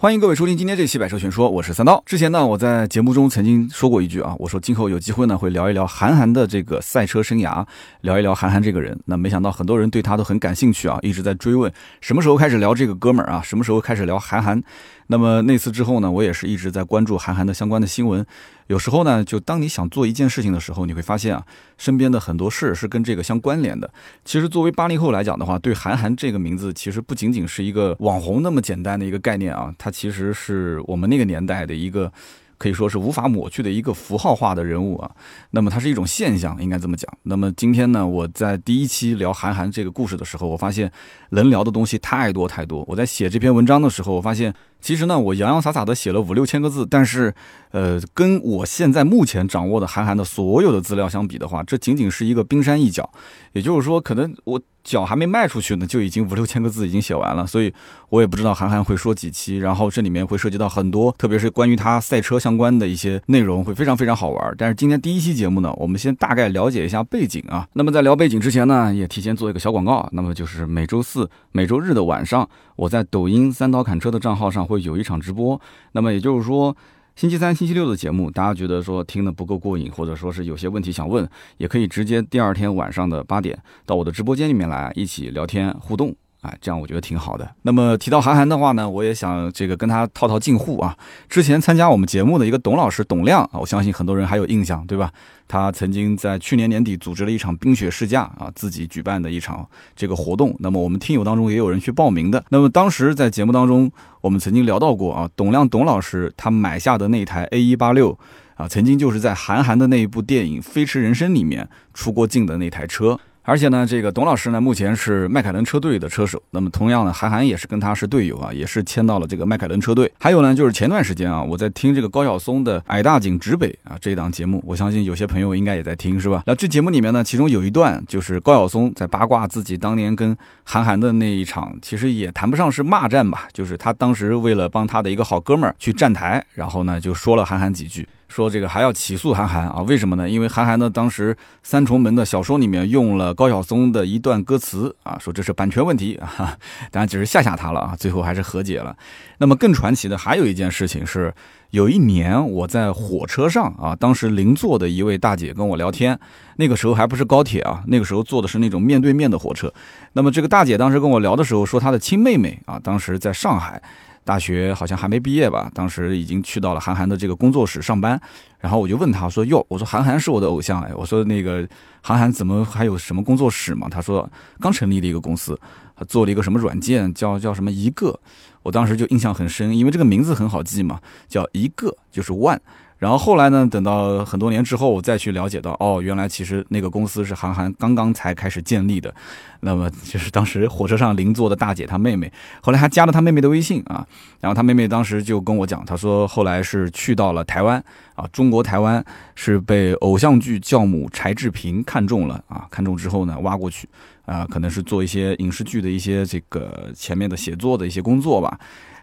欢迎各位收听今天这期《百车全说》，我是三刀。之前呢，我在节目中曾经说过一句啊，我说今后有机会呢会聊一聊韩寒的这个赛车生涯，聊一聊韩寒这个人。那没想到很多人对他都很感兴趣啊，一直在追问什么时候开始聊这个哥们儿啊，什么时候开始聊韩寒。那么那次之后呢，我也是一直在关注韩寒的相关的新闻。有时候呢，就当你想做一件事情的时候，你会发现啊，身边的很多事是跟这个相关联的。其实作为八零后来讲的话，对韩寒这个名字，其实不仅仅是一个网红那么简单的一个概念啊，它其实是我们那个年代的一个。可以说是无法抹去的一个符号化的人物啊，那么它是一种现象，应该这么讲。那么今天呢，我在第一期聊韩寒这个故事的时候，我发现能聊的东西太多太多。我在写这篇文章的时候，我发现其实呢，我洋洋洒洒的写了五六千个字，但是，呃，跟我现在目前掌握的韩寒的所有的资料相比的话，这仅仅是一个冰山一角。也就是说，可能我。脚还没迈出去呢，就已经五六千个字已经写完了，所以我也不知道韩寒会说几期，然后这里面会涉及到很多，特别是关于他赛车相关的一些内容，会非常非常好玩。但是今天第一期节目呢，我们先大概了解一下背景啊。那么在聊背景之前呢，也提前做一个小广告，那么就是每周四、每周日的晚上，我在抖音三刀砍车的账号上会有一场直播。那么也就是说。星期三、星期六的节目，大家觉得说听的不够过瘾，或者说是有些问题想问，也可以直接第二天晚上的八点到我的直播间里面来一起聊天互动。哎，这样我觉得挺好的。那么提到韩寒的话呢，我也想这个跟他套套近乎啊。之前参加我们节目的一个董老师董亮啊，我相信很多人还有印象，对吧？他曾经在去年年底组织了一场冰雪试驾啊，自己举办的一场这个活动。那么我们听友当中也有人去报名的。那么当时在节目当中，我们曾经聊到过啊，董亮董老师他买下的那台 A 一八六啊，曾经就是在韩寒的那一部电影《飞驰人生》里面出过镜的那台车。而且呢，这个董老师呢，目前是迈凯伦车队的车手。那么，同样呢，韩寒也是跟他是队友啊，也是签到了这个迈凯伦车队。还有呢，就是前段时间啊，我在听这个高晓松的《矮大紧直北》啊这一档节目，我相信有些朋友应该也在听，是吧？那这节目里面呢，其中有一段就是高晓松在八卦自己当年跟韩寒的那一场，其实也谈不上是骂战吧，就是他当时为了帮他的一个好哥们儿去站台，然后呢就说了韩寒几句。说这个还要起诉韩寒啊？为什么呢？因为韩寒呢，当时《三重门》的小说里面用了高晓松的一段歌词啊，说这是版权问题啊，当然只是吓吓他了啊，最后还是和解了。那么更传奇的还有一件事情是，有一年我在火车上啊，当时邻座的一位大姐跟我聊天，那个时候还不是高铁啊，那个时候坐的是那种面对面的火车。那么这个大姐当时跟我聊的时候说，她的亲妹妹啊，当时在上海。大学好像还没毕业吧，当时已经去到了韩寒的这个工作室上班，然后我就问他说：“哟，我说韩寒是我的偶像哎，我说那个韩寒怎么还有什么工作室嘛？”他说刚成立的一个公司，做了一个什么软件，叫叫什么一个，我当时就印象很深，因为这个名字很好记嘛，叫一个就是 one。然后后来呢？等到很多年之后，我再去了解到，哦，原来其实那个公司是韩寒刚刚才开始建立的。那么就是当时火车上邻座的大姐她妹妹，后来还加了她妹妹的微信啊。然后她妹妹当时就跟我讲，她说后来是去到了台湾啊，中国台湾是被偶像剧教母柴智屏看中了啊，看中之后呢，挖过去啊，可能是做一些影视剧的一些这个前面的写作的一些工作吧。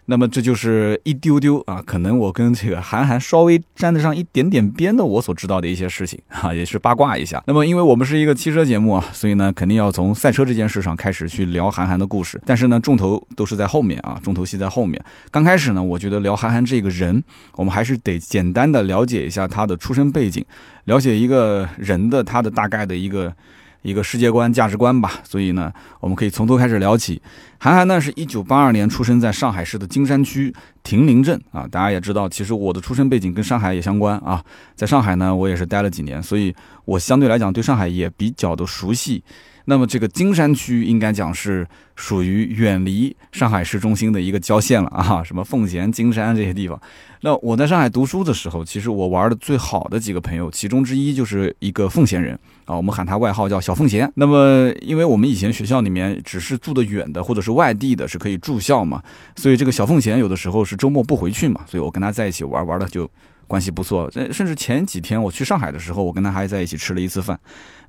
那么这就是一丢丢啊，可能我跟这个韩寒稍微沾得上一点点边的，我所知道的一些事情啊，也是八卦一下。那么因为我们是一个汽车节目啊，所以呢，肯定要从赛车这件事上开始去聊韩寒的故事。但是呢，重头都是在后面啊，重头戏在后面。刚开始呢，我觉得聊韩寒这个人，我们还是得简单的了解一下他的出身背景，了解一个人的他的大概的一个。一个世界观、价值观吧，所以呢，我们可以从头开始聊起。韩寒呢，是一九八二年出生在上海市的金山区亭林镇啊。大家也知道，其实我的出生背景跟上海也相关啊。在上海呢，我也是待了几年，所以我相对来讲对上海也比较的熟悉。那么这个金山区应该讲是属于远离上海市中心的一个郊县了啊，什么奉贤、金山这些地方。那我在上海读书的时候，其实我玩的最好的几个朋友，其中之一就是一个奉贤人啊，我们喊他外号叫小奉贤。那么因为我们以前学校里面只是住得远的或者是外地的，是可以住校嘛，所以这个小奉贤有的时候是周末不回去嘛，所以我跟他在一起玩玩的就。关系不错，甚至前几天我去上海的时候，我跟他还在一起吃了一次饭。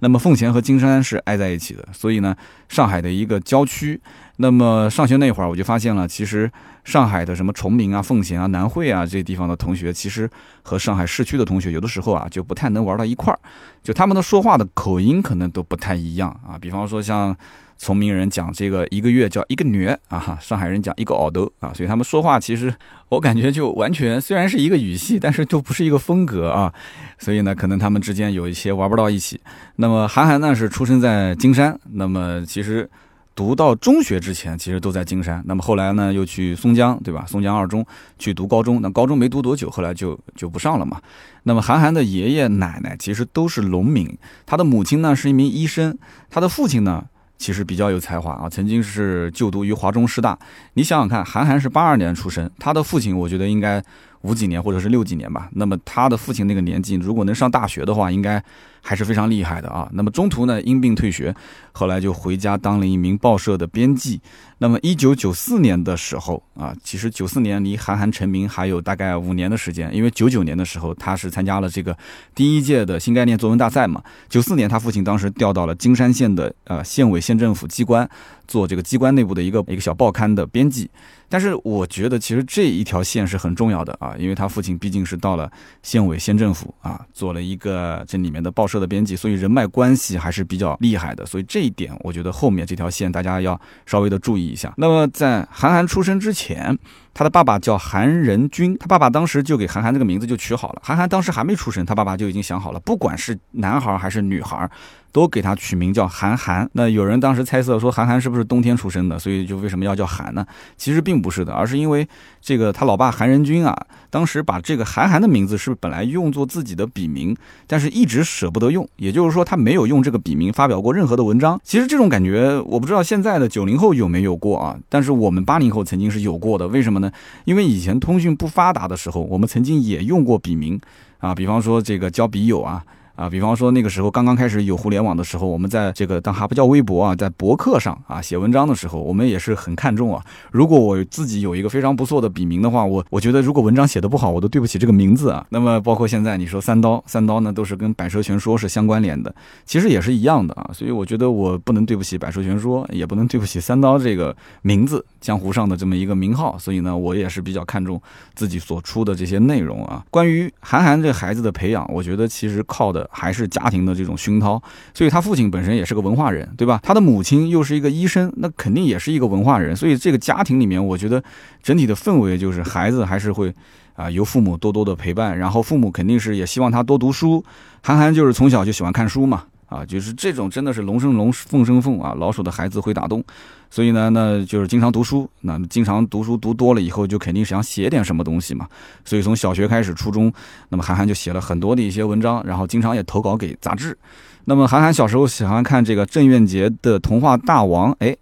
那么奉贤和金山是挨在一起的，所以呢，上海的一个郊区。那么上学那会儿，我就发现了，其实上海的什么崇明啊、奉贤啊、南汇啊这些地方的同学，其实和上海市区的同学有的时候啊就不太能玩到一块儿，就他们的说话的口音可能都不太一样啊。比方说像聪明人讲这个一个月叫一个月啊，上海人讲一个奥斗啊，所以他们说话其实我感觉就完全虽然是一个语系，但是就不是一个风格啊，所以呢，可能他们之间有一些玩不到一起。那么韩寒呢是出生在金山，那么其实。读到中学之前，其实都在金山。那么后来呢，又去松江，对吧？松江二中去读高中。那高中没读多久，后来就就不上了嘛。那么韩寒的爷爷奶奶其实都是农民，他的母亲呢是一名医生，他的父亲呢其实比较有才华啊，曾经是就读于华中师大。你想想看，韩寒是八二年出生，他的父亲我觉得应该五几年或者是六几年吧。那么他的父亲那个年纪，如果能上大学的话，应该。还是非常厉害的啊。那么中途呢，因病退学，后来就回家当了一名报社的编辑。那么一九九四年的时候啊，其实九四年离韩寒成名还有大概五年的时间，因为九九年的时候他是参加了这个第一届的新概念作文大赛嘛。九四年他父亲当时调到了金山县的呃县委县政府机关做这个机关内部的一个一个小报刊的编辑。但是我觉得其实这一条线是很重要的啊，因为他父亲毕竟是到了县委县政府啊，做了一个这里面的报社。的编辑，所以人脉关系还是比较厉害的，所以这一点我觉得后面这条线大家要稍微的注意一下。那么在韩寒出生之前，他的爸爸叫韩仁君，他爸爸当时就给韩寒这个名字就取好了。韩寒当时还没出生，他爸爸就已经想好了，不管是男孩还是女孩。都给他取名叫韩寒。那有人当时猜测说，韩寒是不是冬天出生的？所以就为什么要叫韩呢？其实并不是的，而是因为这个他老爸韩仁君啊，当时把这个韩寒的名字是本来用作自己的笔名，但是一直舍不得用。也就是说，他没有用这个笔名发表过任何的文章。其实这种感觉，我不知道现在的九零后有没有过啊？但是我们八零后曾经是有过的。为什么呢？因为以前通讯不发达的时候，我们曾经也用过笔名啊，比方说这个交笔友啊。啊，比方说那个时候刚刚开始有互联网的时候，我们在这个当还不叫微博啊，在博客上啊写文章的时候，我们也是很看重啊。如果我自己有一个非常不错的笔名的话，我我觉得如果文章写的不好，我都对不起这个名字啊。那么包括现在你说三刀，三刀呢都是跟百蛇全说是相关联的，其实也是一样的啊。所以我觉得我不能对不起百蛇全说，也不能对不起三刀这个名字，江湖上的这么一个名号。所以呢，我也是比较看重自己所出的这些内容啊。关于韩寒这孩子的培养，我觉得其实靠的。还是家庭的这种熏陶，所以他父亲本身也是个文化人，对吧？他的母亲又是一个医生，那肯定也是一个文化人。所以这个家庭里面，我觉得整体的氛围就是孩子还是会啊由父母多多的陪伴，然后父母肯定是也希望他多读书。韩寒就是从小就喜欢看书嘛。啊，就是这种真的是龙生龙，凤生凤啊！老鼠的孩子会打洞，所以呢，那就是经常读书。那经常读书读多了以后，就肯定想写点什么东西嘛。所以从小学开始，初中，那么韩寒就写了很多的一些文章，然后经常也投稿给杂志。那么韩寒小时候喜欢看这个郑渊洁的《童话大王》，哎。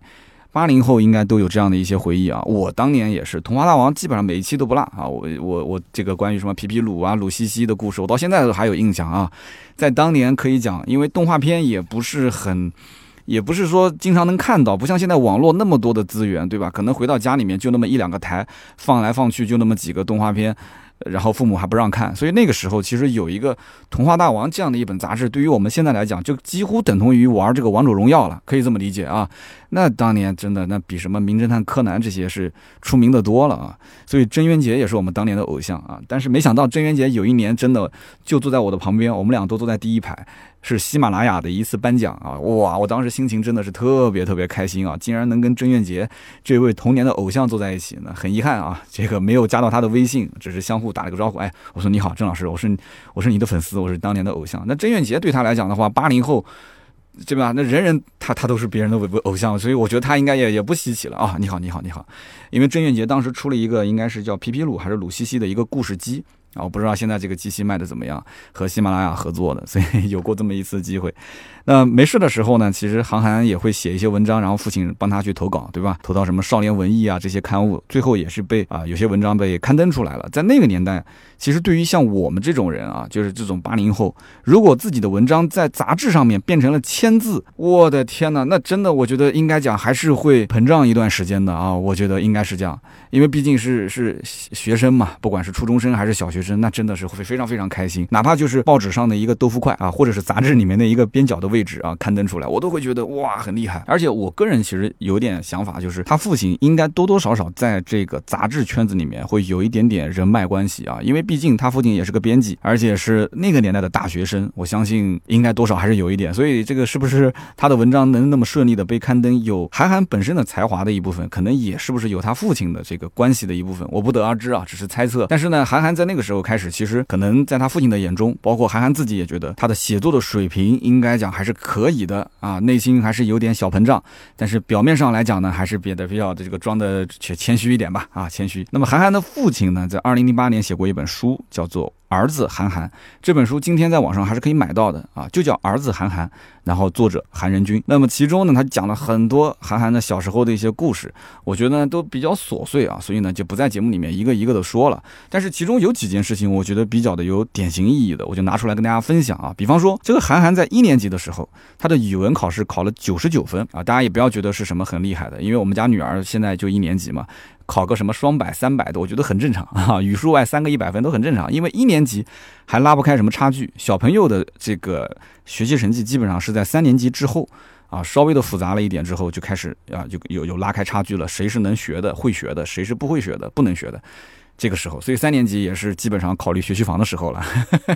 八零后应该都有这样的一些回忆啊，我当年也是《童话大王》，基本上每一期都不落啊。我我我这个关于什么皮皮鲁啊、鲁西西的故事，我到现在都还有印象啊。在当年可以讲，因为动画片也不是很，也不是说经常能看到，不像现在网络那么多的资源，对吧？可能回到家里面就那么一两个台，放来放去就那么几个动画片。然后父母还不让看，所以那个时候其实有一个《童话大王》这样的一本杂志，对于我们现在来讲，就几乎等同于玩这个王者荣耀了，可以这么理解啊。那当年真的那比什么名侦探柯南这些是出名的多了啊。所以郑渊洁也是我们当年的偶像啊。但是没想到郑渊洁有一年真的就坐在我的旁边，我们俩都坐在第一排。是喜马拉雅的一次颁奖啊！哇，我当时心情真的是特别特别开心啊！竟然能跟郑渊洁这位童年的偶像坐在一起呢，很遗憾啊，这个没有加到他的微信，只是相互打了个招呼。哎，我说你好，郑老师，我是我是你的粉丝，我是当年的偶像。那郑渊洁对他来讲的话，八零后，对吧？那人人他他都是别人的偶偶像，所以我觉得他应该也也不稀奇了啊！你好，你好，你好，因为郑渊洁当时出了一个应该是叫皮皮鲁还是鲁西西的一个故事机。啊，我不知道现在这个机器卖的怎么样，和喜马拉雅合作的，所以 有过这么一次机会。那没事的时候呢，其实韩寒也会写一些文章，然后父亲帮他去投稿，对吧？投到什么少年文艺啊这些刊物，最后也是被啊有些文章被刊登出来了。在那个年代，其实对于像我们这种人啊，就是这种八零后，如果自己的文章在杂志上面变成了签字，我的天呐，那真的我觉得应该讲还是会膨胀一段时间的啊，我觉得应该是这样，因为毕竟是是学生嘛，不管是初中生还是小学。那真的是会非常非常开心。哪怕就是报纸上的一个豆腐块啊，或者是杂志里面的一个边角的位置啊，刊登出来，我都会觉得哇很厉害。而且我个人其实有点想法，就是他父亲应该多多少少在这个杂志圈子里面会有一点点人脉关系啊，因为毕竟他父亲也是个编辑，而且是那个年代的大学生，我相信应该多少还是有一点。所以这个是不是他的文章能那么顺利的被刊登，有韩寒本身的才华的一部分，可能也是不是有他父亲的这个关系的一部分，我不得而知啊，只是猜测。但是呢，韩寒在那个时候开始，其实可能在他父亲的眼中，包括韩寒自己也觉得他的写作的水平应该讲还是可以的啊，内心还是有点小膨胀，但是表面上来讲呢，还是别的比较的这个装的谦谦虚一点吧啊，谦虚。那么韩寒的父亲呢，在二零零八年写过一本书，叫做。儿子韩寒这本书今天在网上还是可以买到的啊，就叫儿子韩寒，然后作者韩仁君。那么其中呢，他讲了很多韩寒的小时候的一些故事，我觉得都比较琐碎啊，所以呢就不在节目里面一个一个的说了。但是其中有几件事情，我觉得比较的有典型意义的，我就拿出来跟大家分享啊。比方说，这个韩寒在一年级的时候，他的语文考试考了九十九分啊，大家也不要觉得是什么很厉害的，因为我们家女儿现在就一年级嘛。考个什么双百、三百的，我觉得很正常 啊。语数外三个一百分都很正常，因为一年级还拉不开什么差距。小朋友的这个学习成绩基本上是在三年级之后啊，稍微的复杂了一点之后就开始啊，就有有拉开差距了。谁是能学的、会学的，谁是不会学的、不能学的，这个时候，所以三年级也是基本上考虑学区房的时候了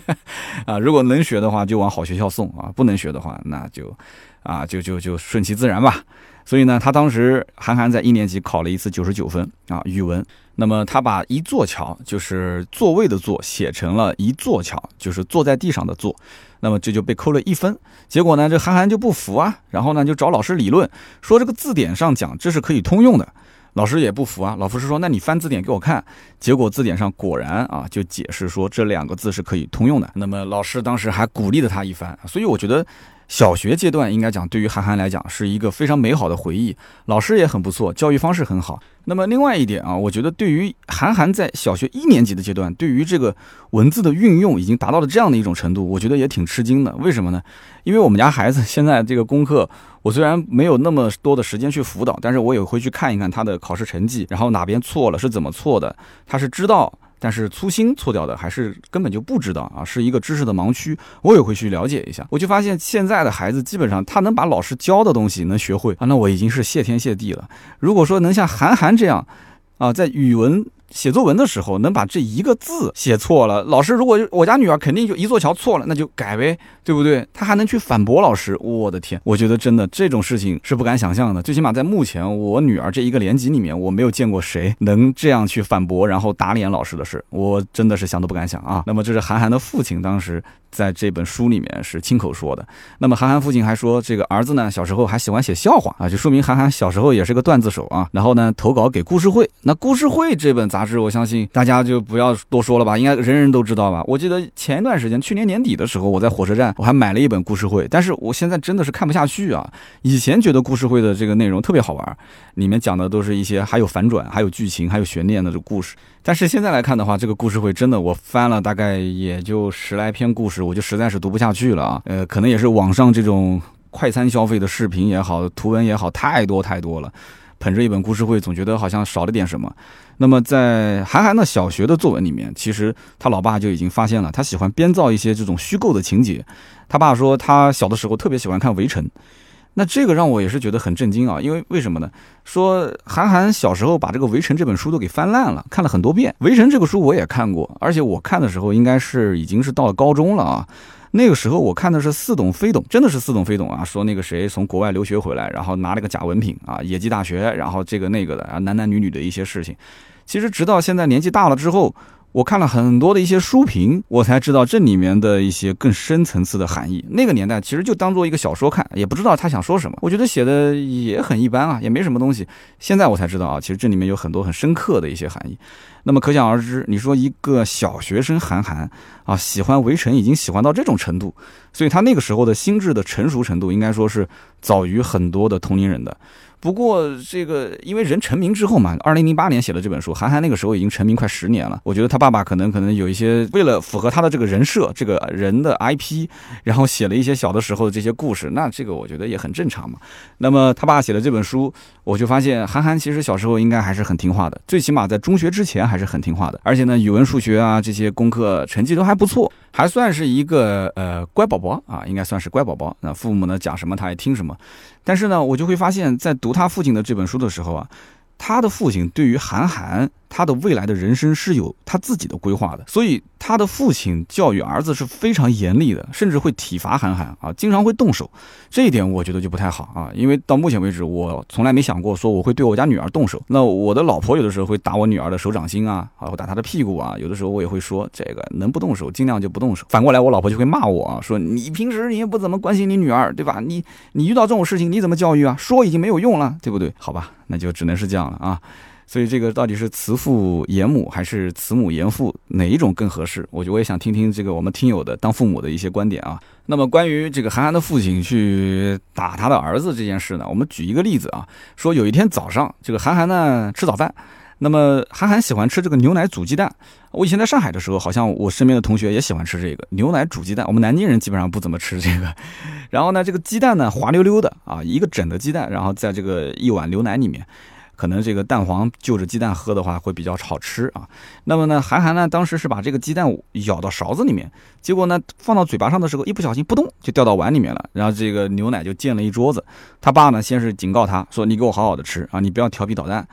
啊。如果能学的话，就往好学校送啊；不能学的话，那就啊，就就就顺其自然吧。所以呢，他当时韩寒在一年级考了一次九十九分啊，语文。那么他把一座桥就是座位的座写成了一座桥，就是坐在地上的坐。那么这就被扣了一分。结果呢，这韩寒就不服啊，然后呢就找老师理论，说这个字典上讲这是可以通用的。老师也不服啊，老师说那你翻字典给我看。结果字典上果然啊就解释说这两个字是可以通用的。那么老师当时还鼓励了他一番。所以我觉得。小学阶段应该讲，对于韩寒来讲是一个非常美好的回忆，老师也很不错，教育方式很好。那么另外一点啊，我觉得对于韩寒在小学一年级的阶段，对于这个文字的运用已经达到了这样的一种程度，我觉得也挺吃惊的。为什么呢？因为我们家孩子现在这个功课，我虽然没有那么多的时间去辅导，但是我也会去看一看他的考试成绩，然后哪边错了是怎么错的，他是知道。但是粗心错掉的还是根本就不知道啊，是一个知识的盲区。我也会去了解一下，我就发现现在的孩子基本上他能把老师教的东西能学会啊，那我已经是谢天谢地了。如果说能像韩寒这样啊，在语文。写作文的时候能把这一个字写错了，老师如果我家女儿肯定就一座桥错了，那就改呗，对不对？她还能去反驳老师，我的天，我觉得真的这种事情是不敢想象的。最起码在目前我女儿这一个年级里面，我没有见过谁能这样去反驳，然后打脸老师的事，我真的是想都不敢想啊。那么这是韩寒的父亲当时。在这本书里面是亲口说的。那么韩寒父亲还说，这个儿子呢小时候还喜欢写笑话啊，就说明韩寒小时候也是个段子手啊。然后呢投稿给故事会，那故事会这本杂杂志，我相信大家就不要多说了吧，应该人人都知道吧。我记得前一段时间，去年年底的时候，我在火车站我还买了一本故事会，但是我现在真的是看不下去啊。以前觉得故事会的这个内容特别好玩，里面讲的都是一些还有反转、还有剧情、还有悬念的这故事。但是现在来看的话，这个故事会真的，我翻了大概也就十来篇故事，我就实在是读不下去了啊。呃，可能也是网上这种快餐消费的视频也好，图文也好，太多太多了。捧着一本故事会，总觉得好像少了点什么。那么在韩寒的小学的作文里面，其实他老爸就已经发现了，他喜欢编造一些这种虚构的情节。他爸说，他小的时候特别喜欢看《围城》。那这个让我也是觉得很震惊啊，因为为什么呢？说韩寒小时候把这个《围城》这本书都给翻烂了，看了很多遍。《围城》这个书我也看过，而且我看的时候应该是已经是到了高中了啊。那个时候我看的是似懂非懂，真的是似懂非懂啊。说那个谁从国外留学回来，然后拿了个假文凭啊，野鸡大学，然后这个那个的啊，男男女女的一些事情。其实直到现在年纪大了之后。我看了很多的一些书评，我才知道这里面的一些更深层次的含义。那个年代其实就当做一个小说看，也不知道他想说什么。我觉得写的也很一般啊，也没什么东西。现在我才知道啊，其实这里面有很多很深刻的一些含义。那么可想而知，你说一个小学生韩寒啊，喜欢围城已经喜欢到这种程度，所以他那个时候的心智的成熟程度，应该说是早于很多的同龄人的。不过这个，因为人成名之后嘛，二零零八年写的这本书，韩寒那个时候已经成名快十年了。我觉得他爸爸可能可能有一些为了符合他的这个人设，这个人的 IP，然后写了一些小的时候的这些故事。那这个我觉得也很正常嘛。那么他爸写的这本书，我就发现韩寒其实小时候应该还是很听话的，最起码在中学之前还是。很听话的，而且呢，语文、数学啊这些功课成绩都还不错，还算是一个呃乖宝宝啊，应该算是乖宝宝。那父母呢讲什么他也听什么，但是呢，我就会发现，在读他父亲的这本书的时候啊。他的父亲对于韩寒他的未来的人生是有他自己的规划的，所以他的父亲教育儿子是非常严厉的，甚至会体罚韩寒啊，经常会动手。这一点我觉得就不太好啊，因为到目前为止，我从来没想过说我会对我家女儿动手。那我的老婆有的时候会打我女儿的手掌心啊，啊，会打她的屁股啊，有的时候我也会说这个能不动手尽量就不动手。反过来，我老婆就会骂我啊，说你平时你也不怎么关心你女儿，对吧？你你遇到这种事情你怎么教育啊？说已经没有用了，对不对？好吧。那就只能是这样了啊，所以这个到底是慈父严母还是慈母严父，哪一种更合适？我我也想听听这个我们听友的当父母的一些观点啊。那么关于这个韩寒的父亲去打他的儿子这件事呢，我们举一个例子啊，说有一天早上，这个韩寒呢吃早饭，那么韩寒喜欢吃这个牛奶煮鸡蛋。我以前在上海的时候，好像我身边的同学也喜欢吃这个牛奶煮鸡蛋。我们南京人基本上不怎么吃这个。然后呢，这个鸡蛋呢滑溜溜的啊，一个整的鸡蛋，然后在这个一碗牛奶里面，可能这个蛋黄就着鸡蛋喝的话会比较好吃啊。那么呢，韩寒呢当时是把这个鸡蛋舀到勺子里面，结果呢放到嘴巴上的时候一不小心，扑通就掉到碗里面了，然后这个牛奶就溅了一桌子。他爸呢先是警告他说：“你给我好好的吃啊，你不要调皮捣蛋。”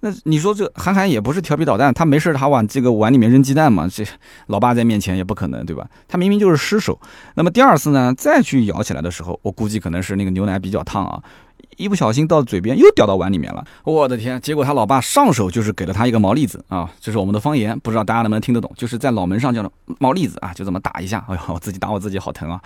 那你说这韩寒也不是调皮捣蛋，他没事他往这个碗里面扔鸡蛋嘛？这老爸在面前也不可能，对吧？他明明就是失手。那么第二次呢，再去舀起来的时候，我估计可能是那个牛奶比较烫啊，一不小心到嘴边又掉到碗里面了。我的天！结果他老爸上手就是给了他一个毛栗子啊，这是我们的方言，不知道大家能不能听得懂？就是在脑门上叫毛栗子啊，就这么打一下。哎呦，我自己打我自己好疼啊！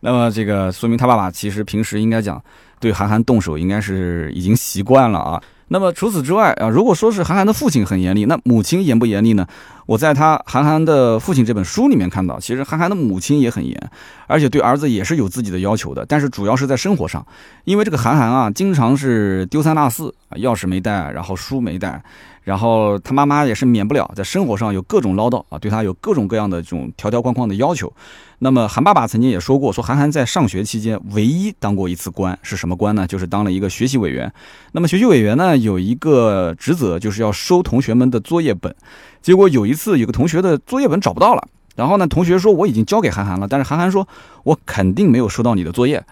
那么这个说明他爸爸其实平时应该讲对韩寒动手应该是已经习惯了啊。那么除此之外啊，如果说是韩寒的父亲很严厉，那母亲严不严厉呢？我在他韩寒的父亲这本书里面看到，其实韩寒的母亲也很严，而且对儿子也是有自己的要求的。但是主要是在生活上，因为这个韩寒啊，经常是丢三落四啊，钥匙没带，然后书没带。然后他妈妈也是免不了在生活上有各种唠叨啊，对他有各种各样的这种条条框框的要求。那么韩爸爸曾经也说过，说韩寒在上学期间唯一当过一次官是什么官呢？就是当了一个学习委员。那么学习委员呢有一个职责就是要收同学们的作业本。结果有一次有个同学的作业本找不到了，然后呢同学说我已经交给韩寒了，但是韩寒说我肯定没有收到你的作业。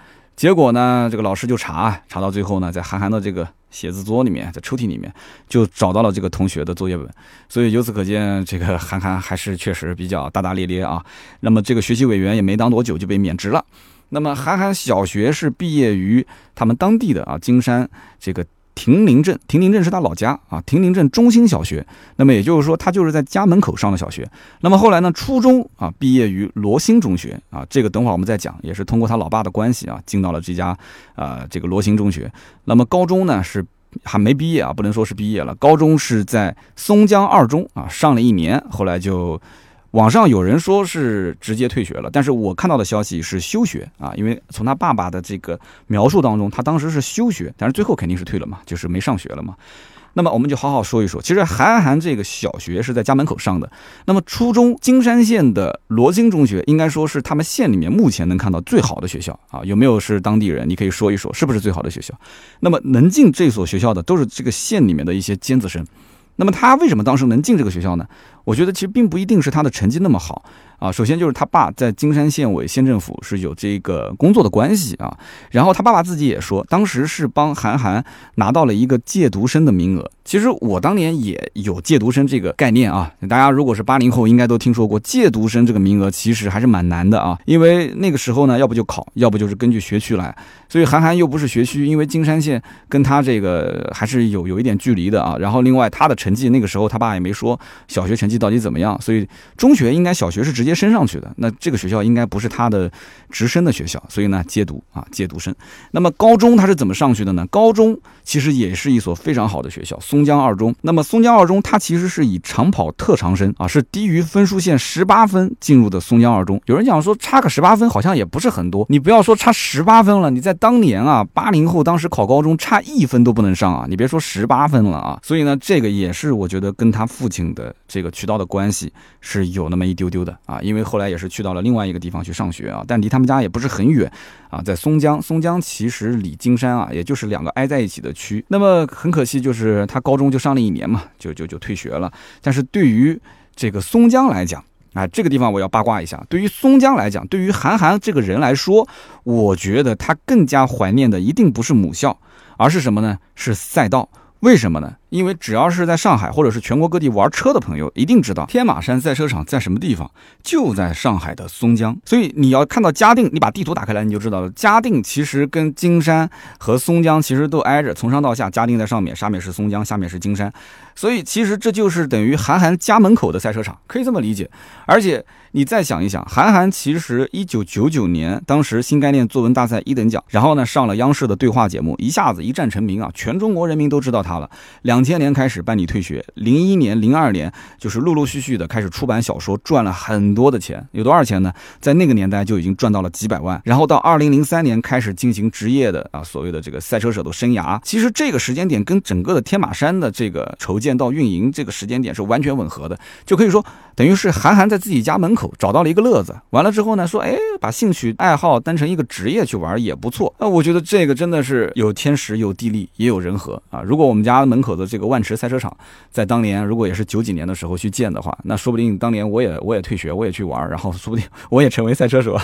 结果呢这个老师就查，查到最后呢在韩寒的这个。写字桌里面，在抽屉里面就找到了这个同学的作业本，所以由此可见，这个韩寒还是确实比较大大咧咧啊。那么这个学习委员也没当多久就被免职了。那么韩寒小学是毕业于他们当地的啊金山这个。亭林镇，亭林镇是他老家啊。亭林镇中心小学，那么也就是说，他就是在家门口上的小学。那么后来呢，初中啊，毕业于罗新中学啊。这个等会儿我们再讲，也是通过他老爸的关系啊，进到了这家啊这个罗新中学。那么高中呢是还没毕业啊，不能说是毕业了。高中是在松江二中啊上了一年，后来就。网上有人说是直接退学了，但是我看到的消息是休学啊，因为从他爸爸的这个描述当中，他当时是休学，但是最后肯定是退了嘛，就是没上学了嘛。那么我们就好好说一说，其实韩寒这个小学是在家门口上的，那么初中金山县的罗京中学应该说是他们县里面目前能看到最好的学校啊，有没有是当地人？你可以说一说是不是最好的学校？那么能进这所学校的都是这个县里面的一些尖子生，那么他为什么当时能进这个学校呢？我觉得其实并不一定是他的成绩那么好啊。首先就是他爸在金山县委县政府是有这个工作的关系啊。然后他爸爸自己也说，当时是帮韩寒拿到了一个借读生的名额。其实我当年也有借读生这个概念啊。大家如果是八零后，应该都听说过借读生这个名额，其实还是蛮难的啊。因为那个时候呢，要不就考，要不就是根据学区来。所以韩寒又不是学区，因为金山县跟他这个还是有有一点距离的啊。然后另外他的成绩那个时候他爸也没说小学成绩。到底怎么样？所以中学应该小学是直接升上去的，那这个学校应该不是他的直升的学校，所以呢借读啊借读生。那么高中他是怎么上去的呢？高中其实也是一所非常好的学校，松江二中。那么松江二中它其实是以长跑特长生啊，是低于分数线十八分进入的松江二中。有人讲说差个十八分好像也不是很多，你不要说差十八分了，你在当年啊八零后当时考高中差一分都不能上啊，你别说十八分了啊。所以呢这个也是我觉得跟他父亲的这个。渠道的关系是有那么一丢丢的啊，因为后来也是去到了另外一个地方去上学啊，但离他们家也不是很远啊，在松江，松江其实离金山啊，也就是两个挨在一起的区。那么很可惜，就是他高中就上了一年嘛，就就就退学了。但是对于这个松江来讲，啊，这个地方我要八卦一下。对于松江来讲，对于韩寒这个人来说，我觉得他更加怀念的一定不是母校，而是什么呢？是赛道。为什么呢？因为只要是在上海或者是全国各地玩车的朋友，一定知道天马山赛车场在什么地方，就在上海的松江。所以你要看到嘉定，你把地图打开来，你就知道了。嘉定其实跟金山和松江其实都挨着，从上到下，嘉定在上面，上面是松江，下面是金山。所以其实这就是等于韩寒家门口的赛车场，可以这么理解。而且你再想一想，韩寒其实一九九九年当时新概念作文大赛一等奖，然后呢上了央视的对话节目，一下子一战成名啊，全中国人民都知道他。了，两两千年开始办理退学，零一年、零二年就是陆陆续续的开始出版小说，赚了很多的钱。有多少钱呢？在那个年代就已经赚到了几百万。然后到二零零三年开始进行职业的啊，所谓的这个赛车手的生涯。其实这个时间点跟整个的天马山的这个筹建到运营这个时间点是完全吻合的，就可以说等于是韩寒在自己家门口找到了一个乐子。完了之后呢，说哎，把兴趣爱好当成一个职业去玩也不错。那我觉得这个真的是有天时有地利也有人和啊。如果我们家门口的这个万池赛车场，在当年如果也是九几年的时候去建的话，那说不定当年我也我也退学，我也去玩，然后说不定我也成为赛车手，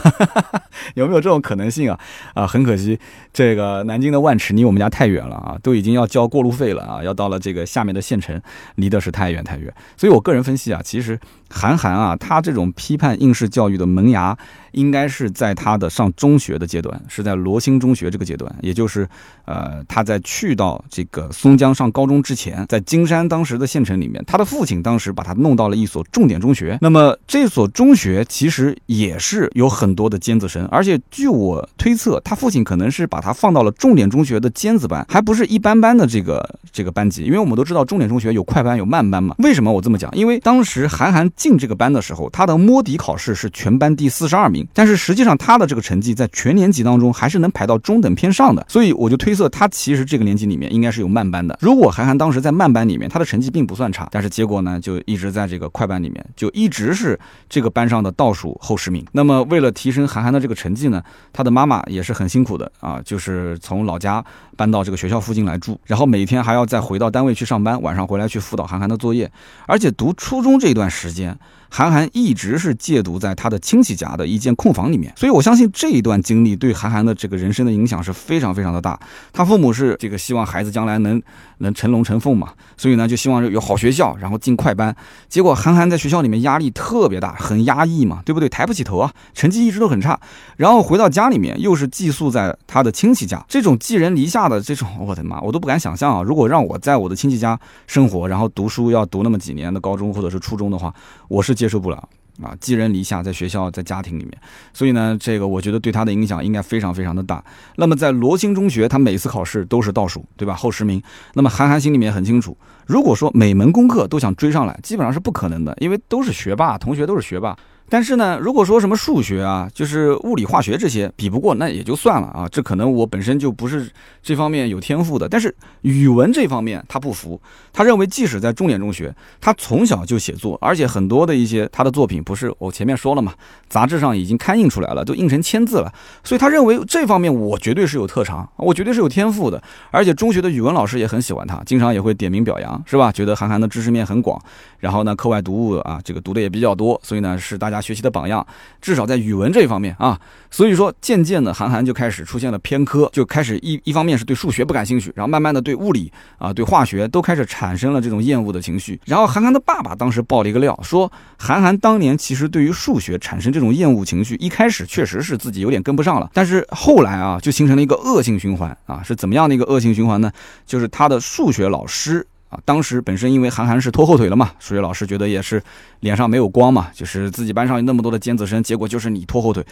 有没有这种可能性啊？啊，很可惜，这个南京的万池离我们家太远了啊，都已经要交过路费了啊，要到了这个下面的县城，离的是太远太远。所以我个人分析啊，其实韩寒啊，他这种批判应试教育的萌芽。应该是在他的上中学的阶段，是在罗兴中学这个阶段，也就是，呃，他在去到这个松江上高中之前，在金山当时的县城里面，他的父亲当时把他弄到了一所重点中学。那么这所中学其实也是有很多的尖子生，而且据我推测，他父亲可能是把他放到了重点中学的尖子班，还不是一般般的这个这个班级。因为我们都知道重点中学有快班有慢班嘛。为什么我这么讲？因为当时韩寒进这个班的时候，他的摸底考试是全班第四十二名。但是实际上，他的这个成绩在全年级当中还是能排到中等偏上的，所以我就推测他其实这个年级里面应该是有慢班的。如果韩寒当时在慢班里面，他的成绩并不算差，但是结果呢，就一直在这个快班里面，就一直是这个班上的倒数后十名。那么为了提升韩寒的这个成绩呢，他的妈妈也是很辛苦的啊，就是从老家搬到这个学校附近来住，然后每天还要再回到单位去上班，晚上回来去辅导韩寒的作业，而且读初中这段时间。Yeah. 韩寒一直是戒毒在他的亲戚家的一间空房里面，所以我相信这一段经历对韩寒的这个人生的影响是非常非常的大。他父母是这个希望孩子将来能能成龙成凤嘛，所以呢就希望有好学校，然后进快班。结果韩寒在学校里面压力特别大，很压抑嘛，对不对？抬不起头啊，成绩一直都很差。然后回到家里面又是寄宿在他的亲戚家，这种寄人篱下的这种，我的妈，我都不敢想象啊！如果让我在我的亲戚家生活，然后读书要读那么几年的高中或者是初中的话，我是。接受不了啊，寄人篱下，在学校，在家庭里面，所以呢，这个我觉得对他的影响应该非常非常的大。那么在罗兴中学，他每次考试都是倒数，对吧？后十名。那么韩寒心里面很清楚，如果说每门功课都想追上来，基本上是不可能的，因为都是学霸，同学都是学霸。但是呢，如果说什么数学啊，就是物理、化学这些比不过，那也就算了啊。这可能我本身就不是这方面有天赋的。但是语文这方面他不服，他认为即使在重点中学，他从小就写作，而且很多的一些他的作品，不是我前面说了嘛，杂志上已经刊印出来了，都印成签字了。所以他认为这方面我绝对是有特长，我绝对是有天赋的。而且中学的语文老师也很喜欢他，经常也会点名表扬，是吧？觉得韩寒的知识面很广，然后呢，课外读物啊，这个读的也比较多，所以呢，是大家。学习的榜样，至少在语文这一方面啊，所以说渐渐的，韩寒就开始出现了偏科，就开始一一方面是对数学不感兴趣，然后慢慢的对物理啊、对化学都开始产生了这种厌恶的情绪。然后韩寒的爸爸当时爆了一个料，说韩寒当年其实对于数学产生这种厌恶情绪，一开始确实是自己有点跟不上了，但是后来啊，就形成了一个恶性循环啊，是怎么样的一个恶性循环呢？就是他的数学老师。啊，当时本身因为韩寒是拖后腿了嘛，数学老师觉得也是脸上没有光嘛，就是自己班上有那么多的尖子生，结果就是你拖后腿。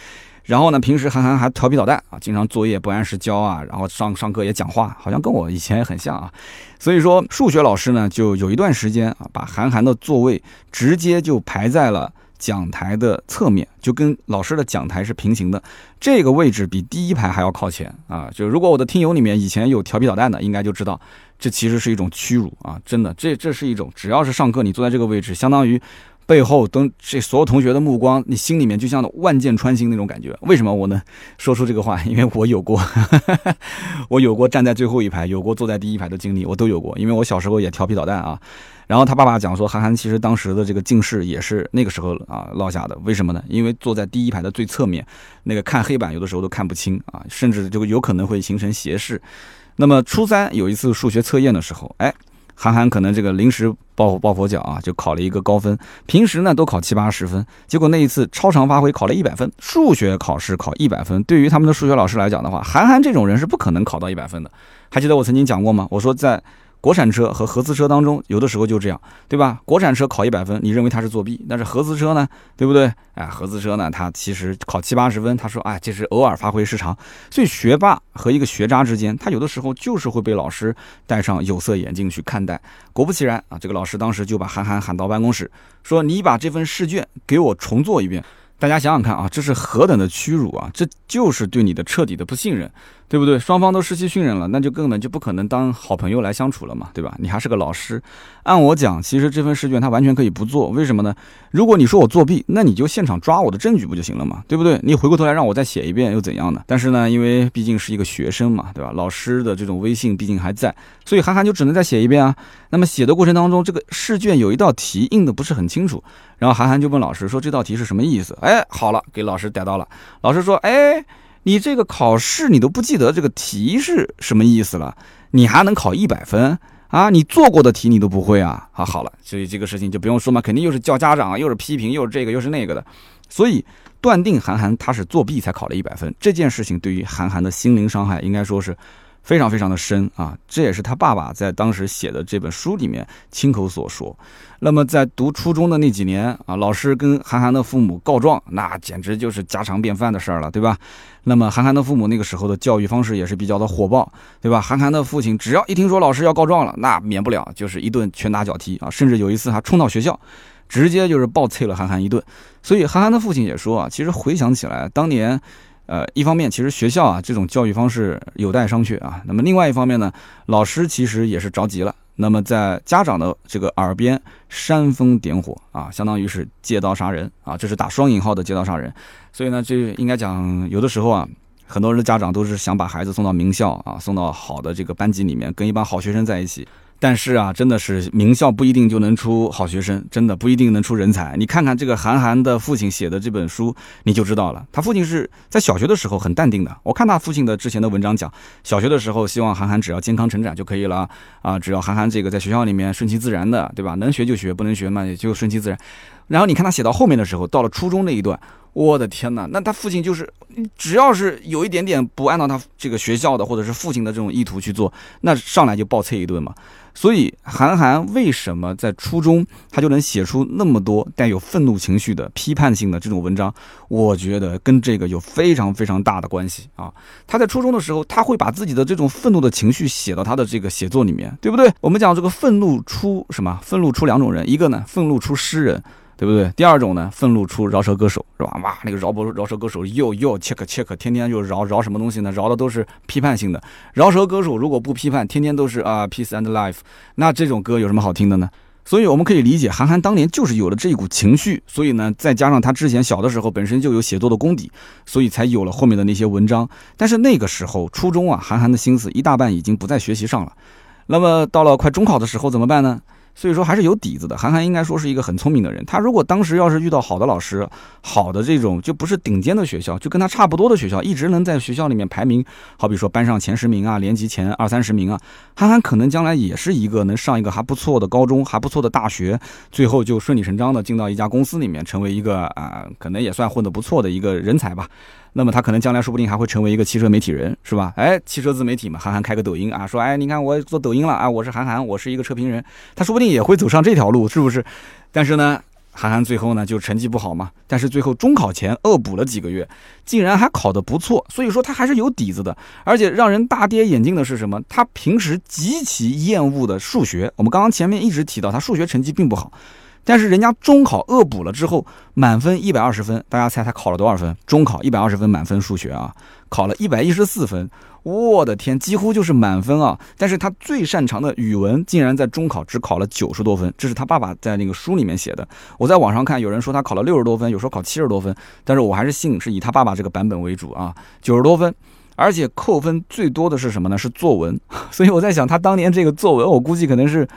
然后呢，平时韩寒还调皮捣蛋啊，经常作业不按时交啊，然后上上课也讲话，好像跟我以前也很像啊。所以说，数学老师呢，就有一段时间啊，把韩寒的座位直接就排在了。讲台的侧面就跟老师的讲台是平行的，这个位置比第一排还要靠前啊！就如果我的听友里面以前有调皮捣蛋的，应该就知道这其实是一种屈辱啊！真的，这这是一种，只要是上课你坐在这个位置，相当于背后等这所有同学的目光，你心里面就像万箭穿心那种感觉。为什么我能说出这个话？因为我有过，我有过站在最后一排，有过坐在第一排的经历，我都有过。因为我小时候也调皮捣蛋啊。然后他爸爸讲说，韩寒其实当时的这个近视也是那个时候啊落下的。为什么呢？因为坐在第一排的最侧面，那个看黑板有的时候都看不清啊，甚至就有可能会形成斜视。那么初三有一次数学测验的时候，哎，韩寒可能这个临时抱抱佛脚啊，就考了一个高分。平时呢都考七八十分，结果那一次超常发挥，考了一百分。数学考试考一百分，对于他们的数学老师来讲的话，韩寒这种人是不可能考到一百分的。还记得我曾经讲过吗？我说在。国产车和合资车当中，有的时候就这样，对吧？国产车考一百分，你认为他是作弊，但是合资车呢，对不对？哎，合资车呢，他其实考七八十分，他说，哎，这是偶尔发挥失常。所以学霸和一个学渣之间，他有的时候就是会被老师戴上有色眼镜去看待。果不其然啊，这个老师当时就把韩寒喊到办公室，说：“你把这份试卷给我重做一遍。”大家想想看啊，这是何等的屈辱啊！这就是对你的彻底的不信任。对不对？双方都失去信任了，那就根本就不可能当好朋友来相处了嘛，对吧？你还是个老师，按我讲，其实这份试卷他完全可以不做，为什么呢？如果你说我作弊，那你就现场抓我的证据不就行了嘛，对不对？你回过头来让我再写一遍又怎样呢？但是呢，因为毕竟是一个学生嘛，对吧？老师的这种威信毕竟还在，所以韩寒就只能再写一遍啊。那么写的过程当中，这个试卷有一道题印的不是很清楚，然后韩寒就问老师说这道题是什么意思？哎，好了，给老师逮到了。老师说，哎。你这个考试你都不记得这个题是什么意思了，你还能考一百分啊？你做过的题你都不会啊？啊，好了，所以这个事情就不用说嘛，肯定又是叫家长，又是批评，又是这个又是那个的，所以断定韩寒他是作弊才考了一百分，这件事情对于韩寒的心灵伤害应该说是。非常非常的深啊，这也是他爸爸在当时写的这本书里面亲口所说。那么在读初中的那几年啊，老师跟韩寒的父母告状，那简直就是家常便饭的事儿了，对吧？那么韩寒的父母那个时候的教育方式也是比较的火爆，对吧？韩寒的父亲只要一听说老师要告状了，那免不了就是一顿拳打脚踢啊，甚至有一次还冲到学校，直接就是暴啐了韩寒一顿。所以韩寒的父亲也说啊，其实回想起来，当年。呃，一方面其实学校啊这种教育方式有待商榷啊。那么另外一方面呢，老师其实也是着急了。那么在家长的这个耳边煽风点火啊，相当于是借刀杀人啊，这是打双引号的借刀杀人。所以呢，这应该讲有的时候啊，很多人的家长都是想把孩子送到名校啊，送到好的这个班级里面，跟一帮好学生在一起。但是啊，真的是名校不一定就能出好学生，真的不一定能出人才。你看看这个韩寒的父亲写的这本书，你就知道了。他父亲是在小学的时候很淡定的。我看他父亲的之前的文章讲，小学的时候希望韩寒只要健康成长就可以了啊，只要韩寒这个在学校里面顺其自然的，对吧？能学就学，不能学嘛也就顺其自然。然后你看他写到后面的时候，到了初中那一段。我的天哪，那他父亲就是，只要是有一点点不按照他这个学校的或者是父亲的这种意图去做，那上来就暴啐一顿嘛。所以韩寒为什么在初中他就能写出那么多带有愤怒情绪的批判性的这种文章？我觉得跟这个有非常非常大的关系啊。他在初中的时候，他会把自己的这种愤怒的情绪写到他的这个写作里面，对不对？我们讲这个愤怒出什么？愤怒出两种人，一个呢，愤怒出诗人。对不对？第二种呢，愤怒出饶舌歌手是吧？哇，那个饶不饶舌歌手又又切克切克，天天就饶饶什么东西呢？饶的都是批判性的。饶舌歌手如果不批判，天天都是啊 peace and life，那这种歌有什么好听的呢？所以我们可以理解，韩寒当年就是有了这一股情绪，所以呢，再加上他之前小的时候本身就有写作的功底，所以才有了后面的那些文章。但是那个时候初中啊，韩寒的心思一大半已经不在学习上了。那么到了快中考的时候怎么办呢？所以说还是有底子的，韩寒应该说是一个很聪明的人。他如果当时要是遇到好的老师，好的这种就不是顶尖的学校，就跟他差不多的学校，一直能在学校里面排名，好比说班上前十名啊，年级前二三十名啊，韩寒可能将来也是一个能上一个还不错的高中，还不错的大学，最后就顺理成章的进到一家公司里面，成为一个啊，可能也算混得不错的一个人才吧。那么他可能将来说不定还会成为一个汽车媒体人，是吧？哎，汽车自媒体嘛，韩寒开个抖音啊，说哎，你看我做抖音了啊，我是韩寒，我是一个车评人，他说不定也会走上这条路，是不是？但是呢，韩寒最后呢就成绩不好嘛，但是最后中考前恶补了几个月，竟然还考得不错，所以说他还是有底子的。而且让人大跌眼镜的是什么？他平时极其厌恶的数学，我们刚刚前面一直提到他数学成绩并不好。但是人家中考恶补了之后，满分一百二十分，大家猜他考了多少分？中考一百二十分满分数学啊，考了一百一十四分，我的天，几乎就是满分啊！但是他最擅长的语文竟然在中考只考了九十多分，这是他爸爸在那个书里面写的。我在网上看，有人说他考了六十多分，有时候考七十多分，但是我还是信是以他爸爸这个版本为主啊，九十多分，而且扣分最多的是什么呢？是作文。所以我在想，他当年这个作文，我估计可能是。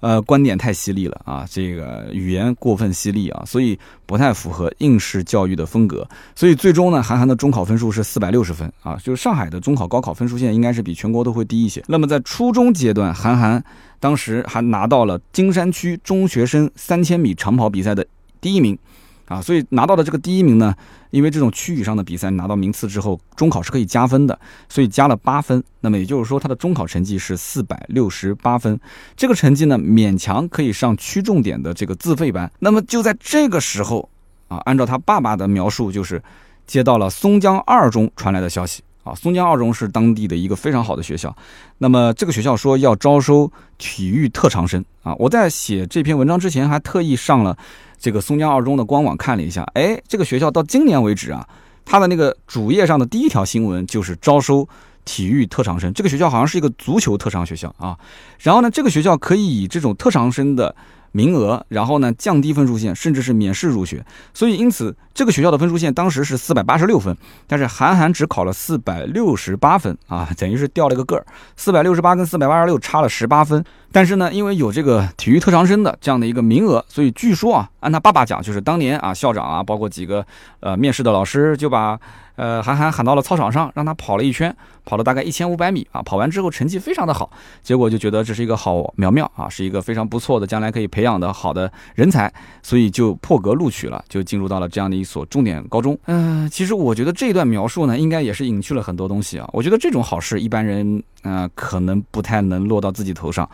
呃，观点太犀利了啊，这个语言过分犀利啊，所以不太符合应试教育的风格。所以最终呢，韩寒的中考分数是四百六十分啊，就是上海的中考高考分数线应该是比全国都会低一些。那么在初中阶段，韩寒当时还拿到了金山区中学生三千米长跑比赛的第一名。啊，所以拿到的这个第一名呢，因为这种区域上的比赛拿到名次之后，中考是可以加分的，所以加了八分。那么也就是说，他的中考成绩是四百六十八分，这个成绩呢，勉强可以上区重点的这个自费班。那么就在这个时候，啊，按照他爸爸的描述，就是接到了松江二中传来的消息。啊，松江二中是当地的一个非常好的学校。那么这个学校说要招收体育特长生啊。我在写这篇文章之前，还特意上了这个松江二中的官网看了一下。哎，这个学校到今年为止啊，它的那个主页上的第一条新闻就是招收体育特长生。这个学校好像是一个足球特长学校啊。然后呢，这个学校可以以这种特长生的。名额，然后呢，降低分数线，甚至是免试入学。所以，因此这个学校的分数线当时是四百八十六分，但是韩寒只考了四百六十八分啊，等于是掉了个个儿。四百六十八跟四百八十六差了十八分。但是呢，因为有这个体育特长生的这样的一个名额，所以据说啊，按他爸爸讲，就是当年啊，校长啊，包括几个呃面试的老师就把。呃，韩寒喊到了操场上，让他跑了一圈，跑了大概一千五百米啊。跑完之后成绩非常的好，结果就觉得这是一个好苗苗啊，是一个非常不错的将来可以培养的好的人才，所以就破格录取了，就进入到了这样的一所重点高中。嗯，其实我觉得这段描述呢，应该也是隐去了很多东西啊。我觉得这种好事一般人啊，可能不太能落到自己头上。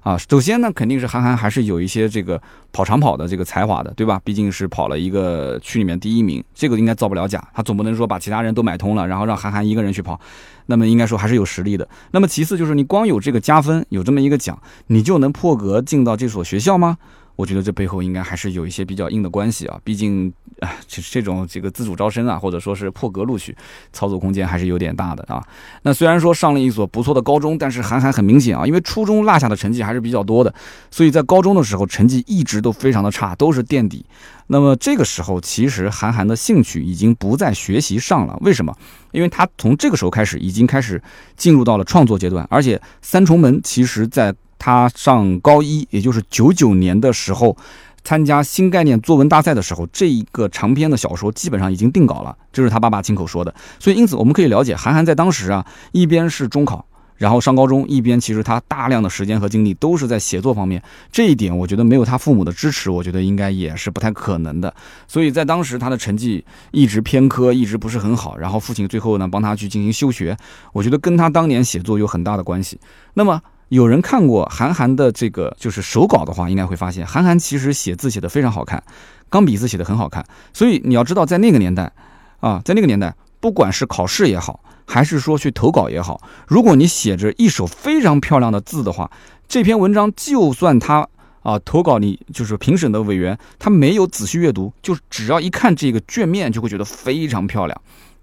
啊，首先呢，肯定是韩寒还是有一些这个跑长跑的这个才华的，对吧？毕竟是跑了一个区里面第一名，这个应该造不了假。他总不能说把其他人都买通了，然后让韩寒一个人去跑，那么应该说还是有实力的。那么其次就是你光有这个加分，有这么一个奖，你就能破格进到这所学校吗？我觉得这背后应该还是有一些比较硬的关系啊，毕竟啊，其实这种这个自主招生啊，或者说是破格录取，操作空间还是有点大的啊。那虽然说上了一所不错的高中，但是韩寒很明显啊，因为初中落下的成绩还是比较多的，所以在高中的时候成绩一直都非常的差，都是垫底。那么这个时候，其实韩寒的兴趣已经不在学习上了，为什么？因为他从这个时候开始，已经开始进入到了创作阶段，而且三重门其实在。他上高一，也就是九九年的时候，参加新概念作文大赛的时候，这一个长篇的小说基本上已经定稿了，这是他爸爸亲口说的。所以，因此我们可以了解，韩寒在当时啊，一边是中考，然后上高中，一边其实他大量的时间和精力都是在写作方面。这一点，我觉得没有他父母的支持，我觉得应该也是不太可能的。所以在当时，他的成绩一直偏科，一直不是很好。然后父亲最后呢，帮他去进行休学，我觉得跟他当年写作有很大的关系。那么。有人看过韩寒的这个就是手稿的话，应该会发现韩寒其实写字写得非常好看，钢笔字写得很好看。所以你要知道，在那个年代，啊，在那个年代，不管是考试也好，还是说去投稿也好，如果你写着一手非常漂亮的字的话，这篇文章就算他啊投稿你就是评审的委员，他没有仔细阅读，就只要一看这个卷面，就会觉得非常漂亮。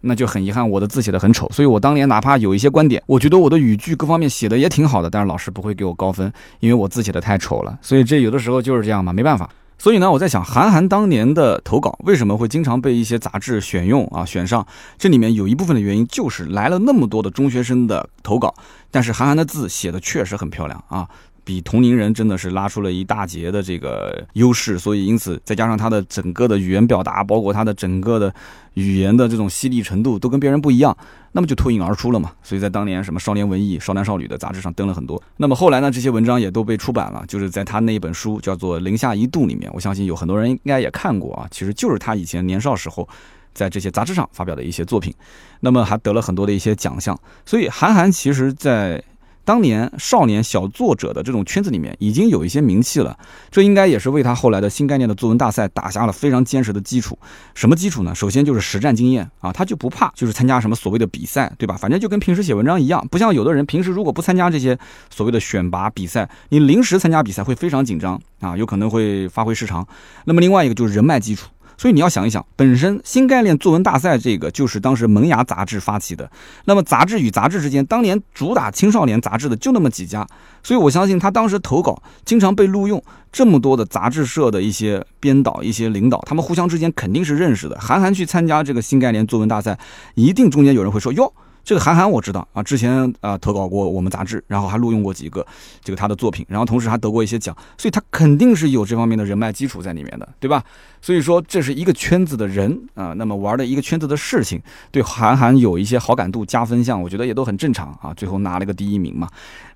那就很遗憾，我的字写的很丑，所以我当年哪怕有一些观点，我觉得我的语句各方面写的也挺好的，但是老师不会给我高分，因为我字写的太丑了。所以这有的时候就是这样嘛，没办法。所以呢，我在想，韩寒当年的投稿为什么会经常被一些杂志选用啊，选上？这里面有一部分的原因就是来了那么多的中学生的投稿，但是韩寒的字写的确实很漂亮啊。比同龄人真的是拉出了一大截的这个优势，所以因此再加上他的整个的语言表达，包括他的整个的语言的这种犀利程度，都跟别人不一样，那么就脱颖而出了嘛。所以在当年什么少年文艺、少男少女的杂志上登了很多。那么后来呢，这些文章也都被出版了，就是在他那一本书叫做《零下一度》里面，我相信有很多人应该也看过啊。其实就是他以前年少时候在这些杂志上发表的一些作品，那么还得了很多的一些奖项。所以韩寒其实在。当年少年小作者的这种圈子里面已经有一些名气了，这应该也是为他后来的新概念的作文大赛打下了非常坚实的基础。什么基础呢？首先就是实战经验啊，他就不怕，就是参加什么所谓的比赛，对吧？反正就跟平时写文章一样，不像有的人平时如果不参加这些所谓的选拔比赛，你临时参加比赛会非常紧张啊，有可能会发挥失常。那么另外一个就是人脉基础。所以你要想一想，本身新概念作文大赛这个就是当时萌芽杂志发起的。那么杂志与杂志之间，当年主打青少年杂志的就那么几家，所以我相信他当时投稿经常被录用。这么多的杂志社的一些编导、一些领导，他们互相之间肯定是认识的。韩寒去参加这个新概念作文大赛，一定中间有人会说哟。这个韩寒我知道啊，之前啊投稿过我们杂志，然后还录用过几个这个他的作品，然后同时还得过一些奖，所以他肯定是有这方面的人脉基础在里面的，对吧？所以说这是一个圈子的人啊，那么玩的一个圈子的事情，对韩寒有一些好感度加分项，我觉得也都很正常啊。最后拿了个第一名嘛。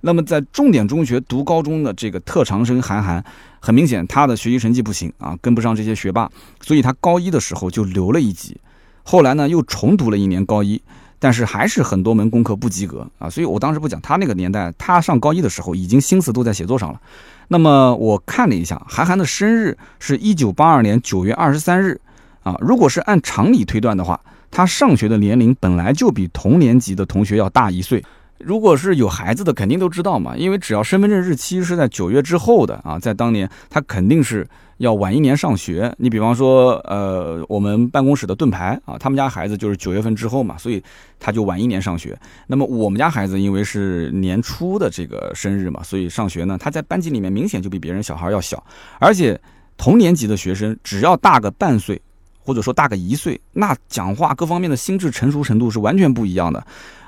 那么在重点中学读高中的这个特长生韩寒，很明显他的学习成绩不行啊，跟不上这些学霸，所以他高一的时候就留了一级，后来呢又重读了一年高一。但是还是很多门功课不及格啊，所以我当时不讲他那个年代，他上高一的时候已经心思都在写作上了。那么我看了一下，韩寒的生日是一九八二年九月二十三日啊。如果是按常理推断的话，他上学的年龄本来就比同年级的同学要大一岁。如果是有孩子的，肯定都知道嘛，因为只要身份证日期是在九月之后的啊，在当年他肯定是。要晚一年上学，你比方说，呃，我们办公室的盾牌啊，他们家孩子就是九月份之后嘛，所以他就晚一年上学。那么我们家孩子因为是年初的这个生日嘛，所以上学呢，他在班级里面明显就比别人小孩要小，而且同年级的学生只要大个半岁，或者说大个一岁，那讲话各方面的心智成熟程度是完全不一样的。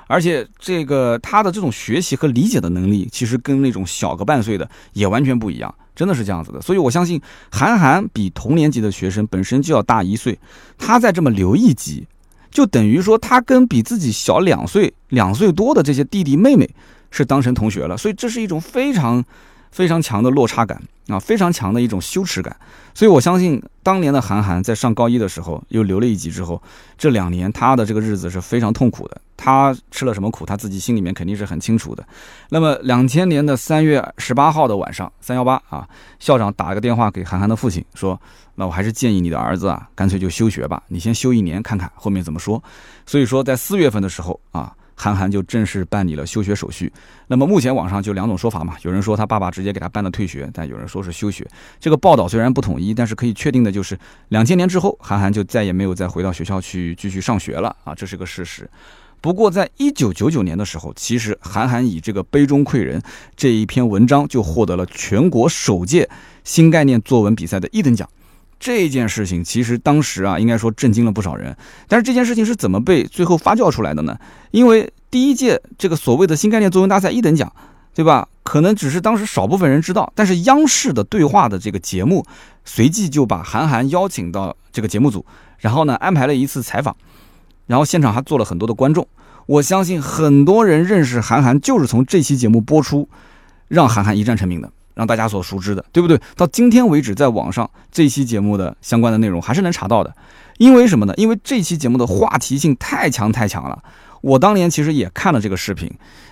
而且这个他的这种学习和理解的能力，其实跟那种小个半岁的也完全不一样，真的是这样子的。所以我相信韩寒比同年级的学生本身就要大一岁，他再这么留一级，就等于说他跟比自己小两岁、两岁多的这些弟弟妹妹是当成同学了。所以这是一种非常。非常强的落差感啊，非常强的一种羞耻感，所以我相信当年的韩寒在上高一的时候又留了一级之后，这两年他的这个日子是非常痛苦的。他吃了什么苦，他自己心里面肯定是很清楚的。那么两千年的三月十八号的晚上，三幺八啊，校长打了个电话给韩寒的父亲，说：“那我还是建议你的儿子啊，干脆就休学吧，你先休一年看看后面怎么说。”所以说在四月份的时候啊。韩寒就正式办理了休学手续。那么目前网上就两种说法嘛，有人说他爸爸直接给他办了退学，但有人说是休学。这个报道虽然不统一，但是可以确定的就是，两千年之后，韩寒就再也没有再回到学校去继续上学了啊，这是个事实。不过在一九九九年的时候，其实韩寒以这个杯中窥人这一篇文章就获得了全国首届新概念作文比赛的一等奖。这件事情其实当时啊，应该说震惊了不少人。但是这件事情是怎么被最后发酵出来的呢？因为第一届这个所谓的新概念作文大赛一等奖，对吧？可能只是当时少部分人知道。但是央视的对话的这个节目，随即就把韩寒邀请到这个节目组，然后呢安排了一次采访，然后现场还做了很多的观众。我相信很多人认识韩寒，就是从这期节目播出，让韩寒一战成名的。让大家所熟知的，对不对？到今天为止，在网上这期节目的相关的内容还是能查到的。因为什么呢？因为这期节目的话题性太强太强了。我当年其实也看了这个视频。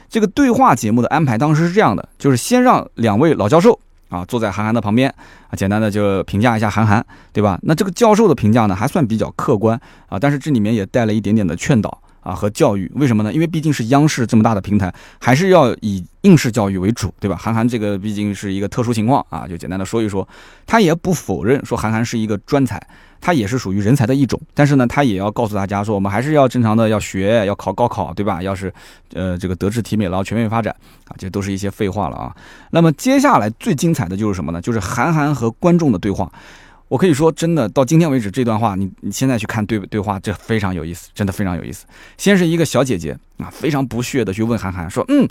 这个对话节目的安排当时是这样的，就是先让两位老教授啊坐在韩寒的旁边啊，简单的就评价一下韩寒，对吧？那这个教授的评价呢，还算比较客观啊，但是这里面也带了一点点的劝导。啊，和教育为什么呢？因为毕竟是央视这么大的平台，还是要以应试教育为主，对吧？韩寒这个毕竟是一个特殊情况啊，就简单的说一说。他也不否认说韩寒是一个专才，他也是属于人才的一种。但是呢，他也要告诉大家说，我们还是要正常的要学，要考高考，对吧？要是呃这个德智体美劳全面发展啊，这都是一些废话了啊。那么接下来最精彩的就是什么呢？就是韩寒和观众的对话。我可以说，真的到今天为止，这段话你你现在去看对对话，这非常有意思，真的非常有意思。先是一个小姐姐啊，非常不屑的去问韩寒说：“嗯。”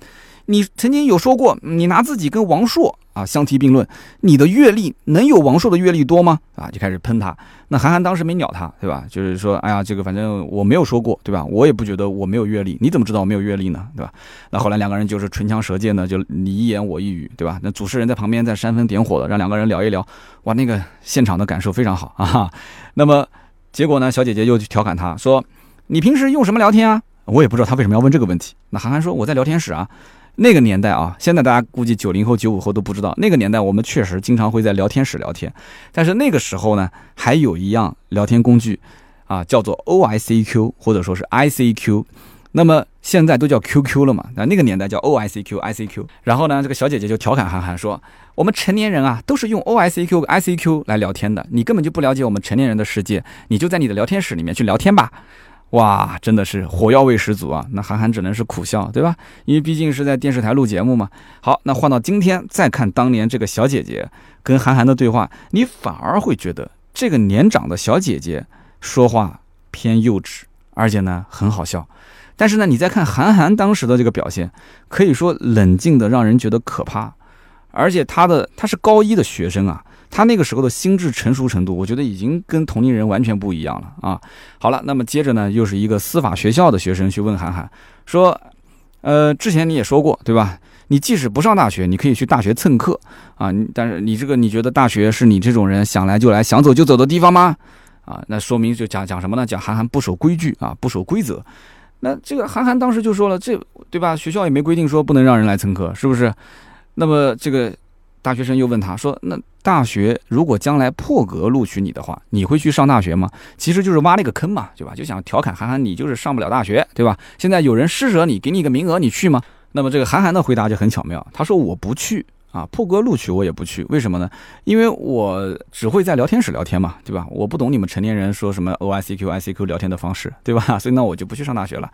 你曾经有说过，你拿自己跟王朔啊相提并论，你的阅历能有王朔的阅历多吗？啊，就开始喷他。那韩寒当时没鸟他，对吧？就是说，哎呀，这个反正我没有说过，对吧？我也不觉得我没有阅历，你怎么知道我没有阅历呢？对吧？那后来两个人就是唇枪舌剑的，就你一言我一语，对吧？那主持人在旁边在煽风点火的，让两个人聊一聊，哇，那个现场的感受非常好啊。那么结果呢，小姐姐又去调侃他说：“你平时用什么聊天啊？”我也不知道他为什么要问这个问题。那韩寒说：“我在聊天室啊。”那个年代啊，现在大家估计九零后、九五后都不知道，那个年代我们确实经常会在聊天室聊天，但是那个时候呢，还有一样聊天工具啊，叫做 O I C Q 或者说是 I C Q。那么现在都叫 QQ 了嘛？那那个年代叫 OICQ、ICQ。然后呢，这个小姐姐就调侃韩寒说：“我们成年人啊，都是用 OICQ、ICQ 来聊天的，你根本就不了解我们成年人的世界，你就在你的聊天室里面去聊天吧。”哇，真的是火药味十足啊！那韩寒只能是苦笑，对吧？因为毕竟是在电视台录节目嘛。好，那换到今天再看当年这个小姐姐跟韩寒的对话，你反而会觉得这个年长的小姐姐说话偏幼稚，而且呢很好笑。但是呢，你再看韩寒当时的这个表现，可以说冷静的让人觉得可怕，而且他的他是高一的学生啊，他那个时候的心智成熟程度，我觉得已经跟同龄人完全不一样了啊。好了，那么接着呢，又是一个司法学校的学生去问韩寒说，呃，之前你也说过对吧？你即使不上大学，你可以去大学蹭课啊，但是你这个你觉得大学是你这种人想来就来、想走就走的地方吗？啊，那说明就讲讲什么呢？讲韩寒不守规矩啊，不守规则。那这个韩寒当时就说了，这对吧？学校也没规定说不能让人来蹭课，是不是？那么这个大学生又问他说：“那大学如果将来破格录取你的话，你会去上大学吗？”其实就是挖了一个坑嘛，对吧？就想调侃韩寒，你就是上不了大学，对吧？现在有人施舍你，给你一个名额，你去吗？那么这个韩寒的回答就很巧妙，他说：“我不去。”啊，破格录取我也不去，为什么呢？因为我只会在聊天室聊天嘛，对吧？我不懂你们成年人说什么 O I C Q I C Q 聊天的方式，对吧？所以呢，我就不去上大学了。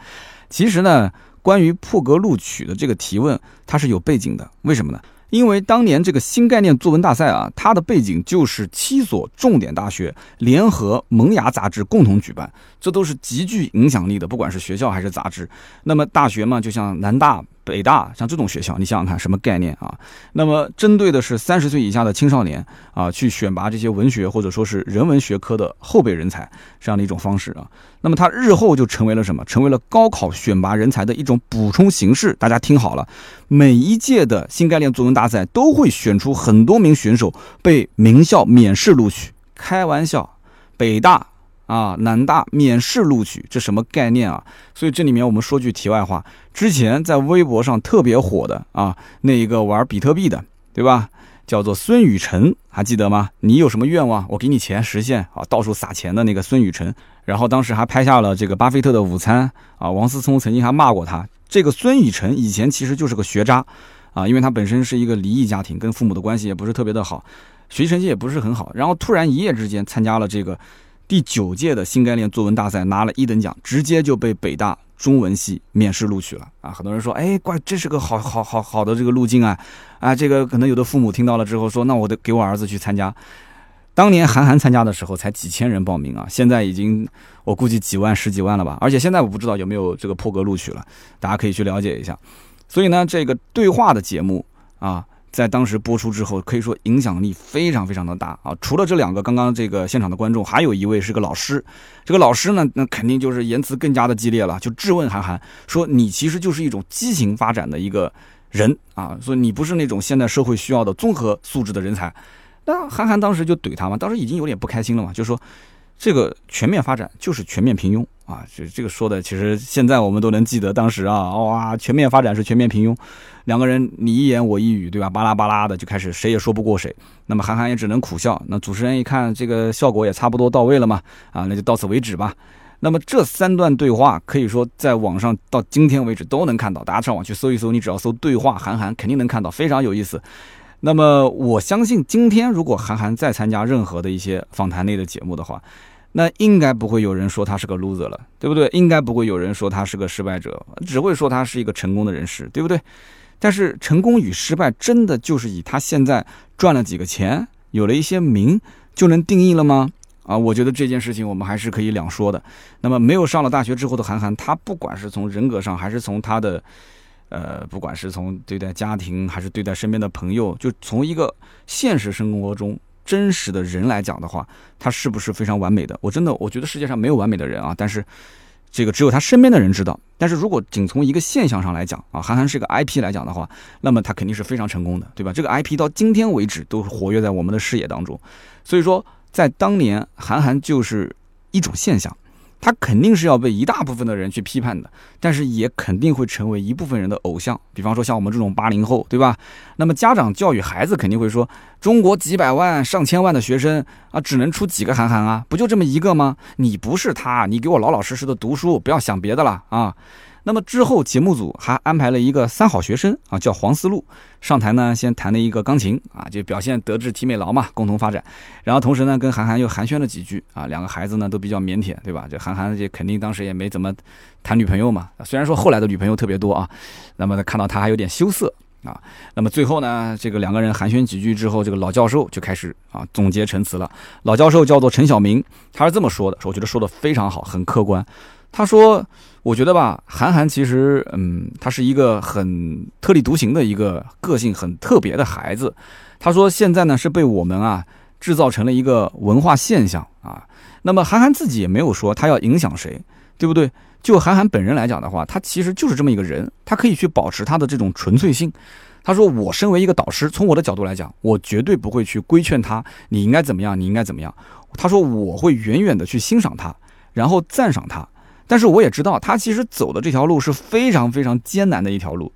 其实呢，关于破格录取的这个提问，它是有背景的。为什么呢？因为当年这个新概念作文大赛啊，它的背景就是七所重点大学联合萌芽杂志共同举办，这都是极具影响力的，不管是学校还是杂志。那么大学嘛，就像南大。北大像这种学校，你想想看什么概念啊？那么针对的是三十岁以下的青少年啊，去选拔这些文学或者说是人文学科的后备人才这样的一种方式啊。那么它日后就成为了什么？成为了高考选拔人才的一种补充形式。大家听好了，每一届的新概念作文大赛都会选出很多名选手被名校免试录取。开玩笑，北大。啊，南大免试录取，这什么概念啊？所以这里面我们说句题外话，之前在微博上特别火的啊，那一个玩比特币的，对吧？叫做孙雨晨，还记得吗？你有什么愿望，我给你钱实现啊！到处撒钱的那个孙雨晨，然后当时还拍下了这个巴菲特的午餐啊。王思聪曾经还骂过他。这个孙雨晨以前其实就是个学渣啊，因为他本身是一个离异家庭，跟父母的关系也不是特别的好，学习成绩也不是很好，然后突然一夜之间参加了这个。第九届的新概念作文大赛拿了一等奖，直接就被北大中文系面试录取了啊！很多人说，哎，怪这是个好好好好的这个路径啊！啊，这个可能有的父母听到了之后说，那我得给我儿子去参加。当年韩寒参加的时候才几千人报名啊，现在已经我估计几万十几万了吧？而且现在我不知道有没有这个破格录取了，大家可以去了解一下。所以呢，这个对话的节目啊。在当时播出之后，可以说影响力非常非常的大啊！除了这两个刚刚这个现场的观众，还有一位是个老师。这个老师呢，那肯定就是言辞更加的激烈了，就质问韩寒说：“你其实就是一种畸形发展的一个人啊，说你不是那种现代社会需要的综合素质的人才。”那韩寒当时就怼他嘛，当时已经有点不开心了嘛，就说。这个全面发展就是全面平庸啊！这这个说的，其实现在我们都能记得当时啊，哇，全面发展是全面平庸，两个人你一言我一语，对吧？巴拉巴拉的就开始，谁也说不过谁。那么韩寒也只能苦笑。那主持人一看这个效果也差不多到位了嘛，啊，那就到此为止吧。那么这三段对话可以说在网上到今天为止都能看到，大家上网去搜一搜，你只要搜对话韩寒，肯定能看到，非常有意思。那么我相信，今天如果韩寒再参加任何的一些访谈类的节目的话，那应该不会有人说他是个 loser 了，对不对？应该不会有人说他是个失败者，只会说他是一个成功的人士，对不对？但是成功与失败真的就是以他现在赚了几个钱，有了一些名就能定义了吗？啊，我觉得这件事情我们还是可以两说的。那么没有上了大学之后的韩寒，他不管是从人格上，还是从他的。呃，不管是从对待家庭，还是对待身边的朋友，就从一个现实生活中真实的人来讲的话，他是不是非常完美的？我真的我觉得世界上没有完美的人啊，但是这个只有他身边的人知道。但是如果仅从一个现象上来讲啊，韩寒是个 IP 来讲的话，那么他肯定是非常成功的，对吧？这个 IP 到今天为止都活跃在我们的视野当中。所以说，在当年，韩寒就是一种现象。他肯定是要被一大部分的人去批判的，但是也肯定会成为一部分人的偶像。比方说像我们这种八零后，对吧？那么家长教育孩子肯定会说，中国几百万、上千万的学生啊，只能出几个韩寒啊？不就这么一个吗？你不是他，你给我老老实实的读书，不要想别的了啊！那么之后，节目组还安排了一个三好学生啊，叫黄思路上台呢，先弹了一个钢琴啊，就表现德智体美劳嘛，共同发展。然后同时呢，跟韩寒又寒暄了几句啊，两个孩子呢都比较腼腆，对吧？这韩寒这肯定当时也没怎么谈女朋友嘛，虽然说后来的女朋友特别多啊，那么看到他还有点羞涩啊。那么最后呢，这个两个人寒暄几句之后，这个老教授就开始啊总结陈词了。老教授叫做陈晓明，他是这么说的，说我觉得说的非常好，很客观。他说。我觉得吧，韩寒其实，嗯，他是一个很特立独行的一个个性很特别的孩子。他说现在呢是被我们啊制造成了一个文化现象啊。那么韩寒自己也没有说他要影响谁，对不对？就韩寒本人来讲的话，他其实就是这么一个人，他可以去保持他的这种纯粹性。他说我身为一个导师，从我的角度来讲，我绝对不会去规劝他你应该怎么样，你应该怎么样。他说我会远远的去欣赏他，然后赞赏他。但是我也知道，他其实走的这条路是非常非常艰难的一条路。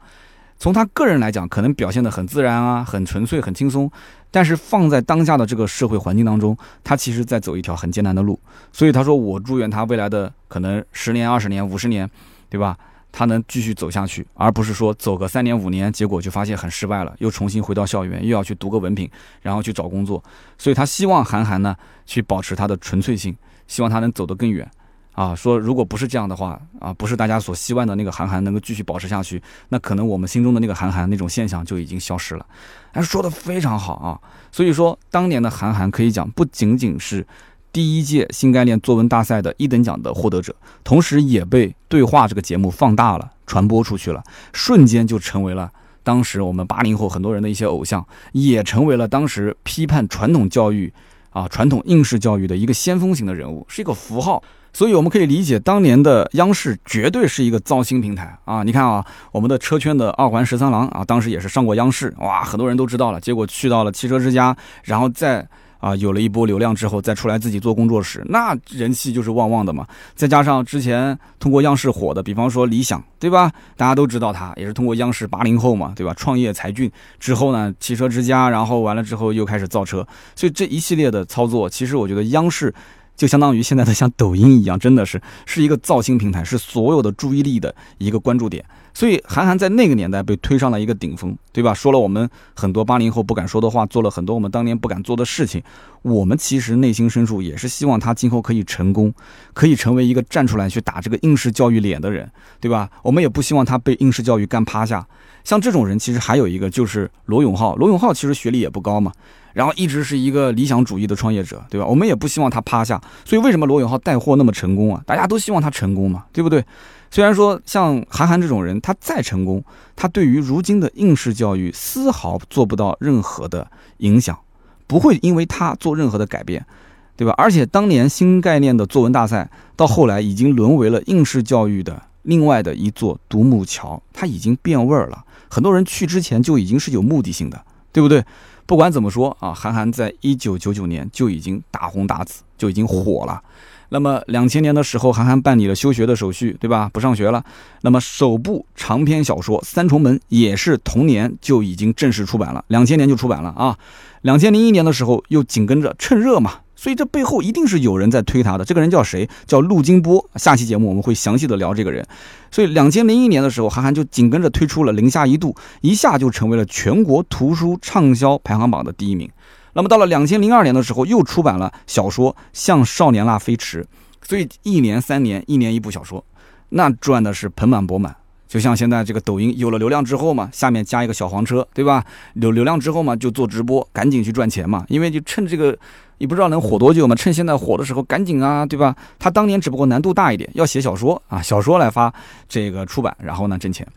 从他个人来讲，可能表现得很自然啊，很纯粹，很轻松。但是放在当下的这个社会环境当中，他其实在走一条很艰难的路。所以他说：“我祝愿他未来的可能十年、二十年、五十年，对吧？他能继续走下去，而不是说走个三年、五年，结果就发现很失败了，又重新回到校园，又要去读个文凭，然后去找工作。所以他希望韩寒呢，去保持他的纯粹性，希望他能走得更远。”啊，说如果不是这样的话，啊，不是大家所希望的那个韩寒能够继续保持下去，那可能我们心中的那个韩寒那种现象就已经消失了。哎，说的非常好啊。所以说，当年的韩寒可以讲不仅仅是第一届新概念作文大赛的一等奖的获得者，同时也被对话这个节目放大了，传播出去了，瞬间就成为了当时我们八零后很多人的一些偶像，也成为了当时批判传统教育啊、传统应试教育的一个先锋型的人物，是一个符号。所以我们可以理解，当年的央视绝对是一个造星平台啊！你看啊，我们的车圈的二环十三郎啊，当时也是上过央视，哇，很多人都知道了。结果去到了汽车之家，然后再啊有了一波流量之后，再出来自己做工作室，那人气就是旺旺的嘛。再加上之前通过央视火的，比方说理想，对吧？大家都知道他也是通过央视八零后嘛，对吧？创业才俊之后呢，汽车之家，然后完了之后又开始造车，所以这一系列的操作，其实我觉得央视。就相当于现在的像抖音一样，真的是是一个造星平台，是所有的注意力的一个关注点。所以韩寒在那个年代被推上了一个顶峰，对吧？说了我们很多八零后不敢说的话，做了很多我们当年不敢做的事情。我们其实内心深处也是希望他今后可以成功，可以成为一个站出来去打这个应试教育脸的人，对吧？我们也不希望他被应试教育干趴下。像这种人，其实还有一个就是罗永浩。罗永浩其实学历也不高嘛。然后一直是一个理想主义的创业者，对吧？我们也不希望他趴下，所以为什么罗永浩带货那么成功啊？大家都希望他成功嘛，对不对？虽然说像韩寒这种人，他再成功，他对于如今的应试教育丝毫做不到任何的影响，不会因为他做任何的改变，对吧？而且当年新概念的作文大赛，到后来已经沦为了应试教育的另外的一座独木桥，它已经变味儿了。很多人去之前就已经是有目的性的，对不对？不管怎么说啊，韩寒在一九九九年就已经大红大紫，就已经火了。那么两千年的时候，韩寒办理了休学的手续，对吧？不上学了。那么首部长篇小说《三重门》也是同年就已经正式出版了，两千年就出版了啊。两千零一年的时候，又紧跟着趁热嘛。所以这背后一定是有人在推他的。这个人叫谁？叫陆金波。下期节目我们会详细的聊这个人。所以两千零一年的时候，韩寒就紧跟着推出了《零下一度》，一下就成为了全国图书畅销排行榜的第一名。那么到了两千零二年的时候，又出版了小说《向少年那飞驰》。所以一年三年，一年一部小说，那赚的是盆满钵满。就像现在这个抖音有了流量之后嘛，下面加一个小黄车，对吧？有流量之后嘛，就做直播，赶紧去赚钱嘛。因为就趁这个。你不知道能火多久吗？趁现在火的时候赶紧啊，对吧？他当年只不过难度大一点，要写小说啊，小说来发这个出版，然后呢挣钱，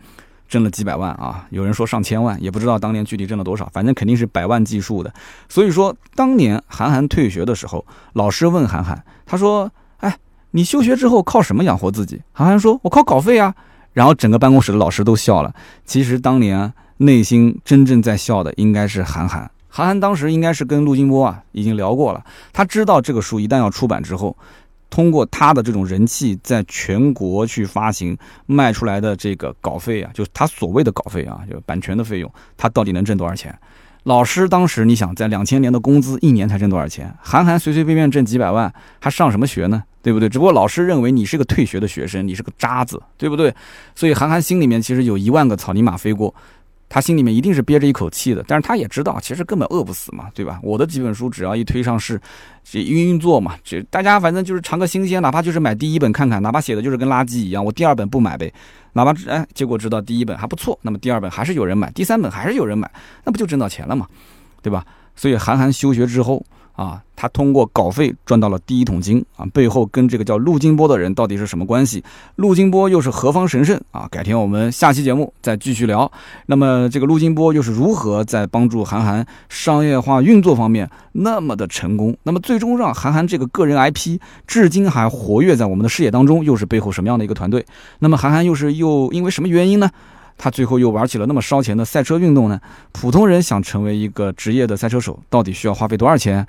挣了几百万啊，有人说上千万，也不知道当年具体挣了多少，反正肯定是百万计数的。所以说当年韩寒退学的时候，老师问韩寒，他说：“哎，你休学之后靠什么养活自己？”韩寒说：“我靠稿费啊。”然后整个办公室的老师都笑了。其实当年内心真正在笑的应该是韩寒。韩寒当时应该是跟陆金波啊已经聊过了，他知道这个书一旦要出版之后，通过他的这种人气，在全国去发行卖出来的这个稿费啊，就是他所谓的稿费啊，就版权的费用，他到底能挣多少钱？老师当时你想在两千年的工资一年才挣多少钱？韩寒随随便便挣几百万，还上什么学呢？对不对？只不过老师认为你是个退学的学生，你是个渣子，对不对？所以韩寒心里面其实有一万个草泥马飞过。他心里面一定是憋着一口气的，但是他也知道，其实根本饿不死嘛，对吧？我的几本书只要一推上市，这运运作嘛，这大家反正就是尝个新鲜，哪怕就是买第一本看看，哪怕写的就是跟垃圾一样，我第二本不买呗，哪怕哎，结果知道第一本还不错，那么第二本还是有人买，第三本还是有人买，那不就挣到钱了嘛，对吧？所以韩寒休学之后。啊，他通过稿费赚到了第一桶金啊，背后跟这个叫陆金波的人到底是什么关系？陆金波又是何方神圣啊？改天我们下期节目再继续聊。那么这个陆金波又是如何在帮助韩寒商业化运作方面那么的成功？那么最终让韩寒这个个人 IP 至今还活跃在我们的视野当中，又是背后什么样的一个团队？那么韩寒又是又因为什么原因呢？他最后又玩起了那么烧钱的赛车运动呢？普通人想成为一个职业的赛车手，到底需要花费多少钱？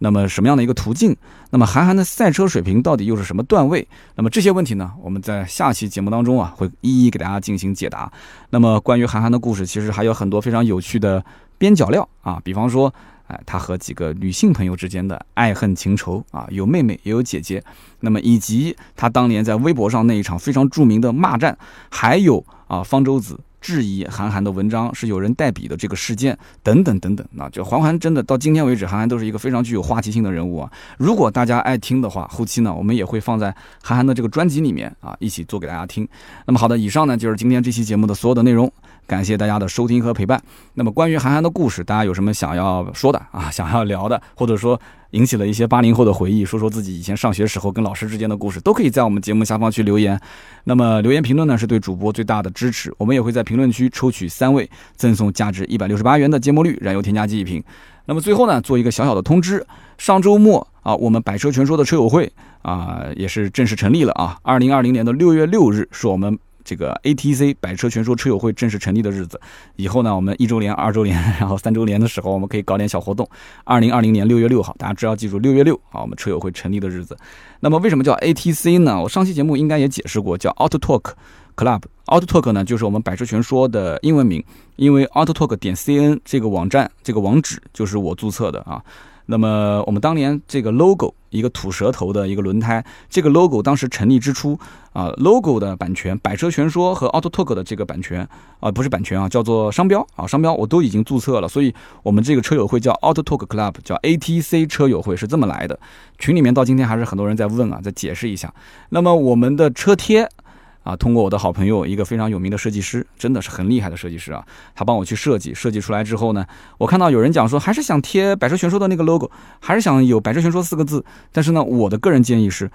那么什么样的一个途径？那么韩寒的赛车水平到底又是什么段位？那么这些问题呢？我们在下期节目当中啊，会一一给大家进行解答。那么关于韩寒的故事，其实还有很多非常有趣的边角料啊，比方说，哎，他和几个女性朋友之间的爱恨情仇啊，有妹妹也有姐姐。那么以及他当年在微博上那一场非常著名的骂战，还有。啊，方舟子质疑韩寒的文章是有人代笔的这个事件等等等等，那就韩寒真的到今天为止，韩寒都是一个非常具有话题性的人物啊。如果大家爱听的话，后期呢我们也会放在韩寒的这个专辑里面啊，一起做给大家听。那么好的，以上呢就是今天这期节目的所有的内容，感谢大家的收听和陪伴。那么关于韩寒的故事，大家有什么想要说的啊，想要聊的，或者说。引起了一些八零后的回忆，说说自己以前上学时候跟老师之间的故事，都可以在我们节目下方去留言。那么留言评论呢，是对主播最大的支持。我们也会在评论区抽取三位，赠送价值一百六十八元的芥末绿燃油添加剂一瓶。那么最后呢，做一个小小的通知：上周末啊，我们百车全说的车友会啊，也是正式成立了啊。二零二零年的六月六日是我们。这个 ATC 百车全说车友会正式成立的日子，以后呢，我们一周年、二周年，然后三周年的时候，我们可以搞点小活动。二零二零年六月六号，大家只要记住六月六啊，我们车友会成立的日子。那么为什么叫 ATC 呢？我上期节目应该也解释过，叫 Auto Talk Club。Auto Talk 呢，就是我们百车全说的英文名，因为 Auto Talk 点 CN 这个网站这个网址就是我注册的啊。那么我们当年这个 logo 一个吐舌头的一个轮胎，这个 logo 当时成立之初啊，logo 的版权，百车全说和 Auto Talk 的这个版权啊，不是版权啊，叫做商标啊，商标我都已经注册了，所以我们这个车友会叫 Auto Talk Club，叫 ATC 车友会是这么来的。群里面到今天还是很多人在问啊，再解释一下。那么我们的车贴。啊，通过我的好朋友，一个非常有名的设计师，真的是很厉害的设计师啊，他帮我去设计，设计出来之后呢，我看到有人讲说，还是想贴百车全说的那个 logo，还是想有百车全说四个字，但是呢，我的个人建议是，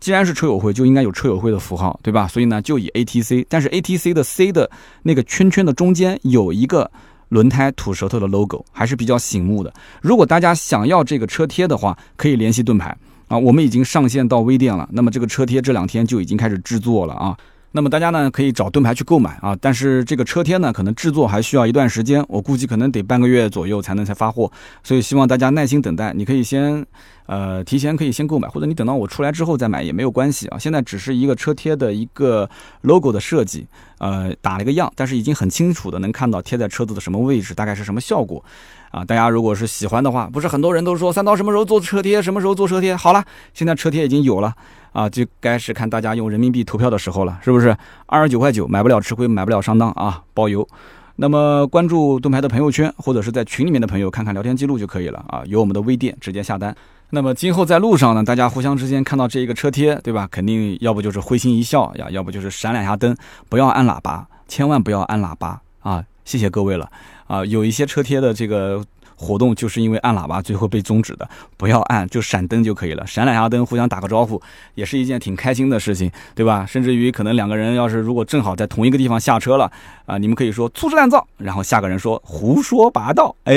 既然是车友会，就应该有车友会的符号，对吧？所以呢，就以 ATC，但是 ATC 的 C 的那个圈圈的中间有一个轮胎吐舌头的 logo，还是比较醒目的。如果大家想要这个车贴的话，可以联系盾牌。啊，我们已经上线到微店了。那么这个车贴这两天就已经开始制作了啊。那么大家呢可以找盾牌去购买啊。但是这个车贴呢，可能制作还需要一段时间，我估计可能得半个月左右才能才发货。所以希望大家耐心等待。你可以先呃提前可以先购买，或者你等到我出来之后再买也没有关系啊。现在只是一个车贴的一个 logo 的设计，呃打了一个样，但是已经很清楚的能看到贴在车子的什么位置，大概是什么效果。啊，大家如果是喜欢的话，不是很多人都说三刀什么时候做车贴，什么时候做车贴？好了，现在车贴已经有了啊，就该是看大家用人民币投票的时候了，是不是？二十九块九，买不了吃亏，买不了上当啊，包邮。那么关注盾牌的朋友圈，或者是在群里面的朋友看看聊天记录就可以了啊，有我们的微店直接下单。那么今后在路上呢，大家互相之间看到这一个车贴，对吧？肯定要不就是会心一笑呀，要不就是闪两下灯，不要按喇叭，千万不要按喇叭啊！谢谢各位了。啊，有一些车贴的这个活动，就是因为按喇叭最后被终止的。不要按，就闪灯就可以了，闪两下灯，互相打个招呼，也是一件挺开心的事情，对吧？甚至于可能两个人要是如果正好在同一个地方下车了，啊，你们可以说粗制滥造，然后下个人说胡说八道，哎，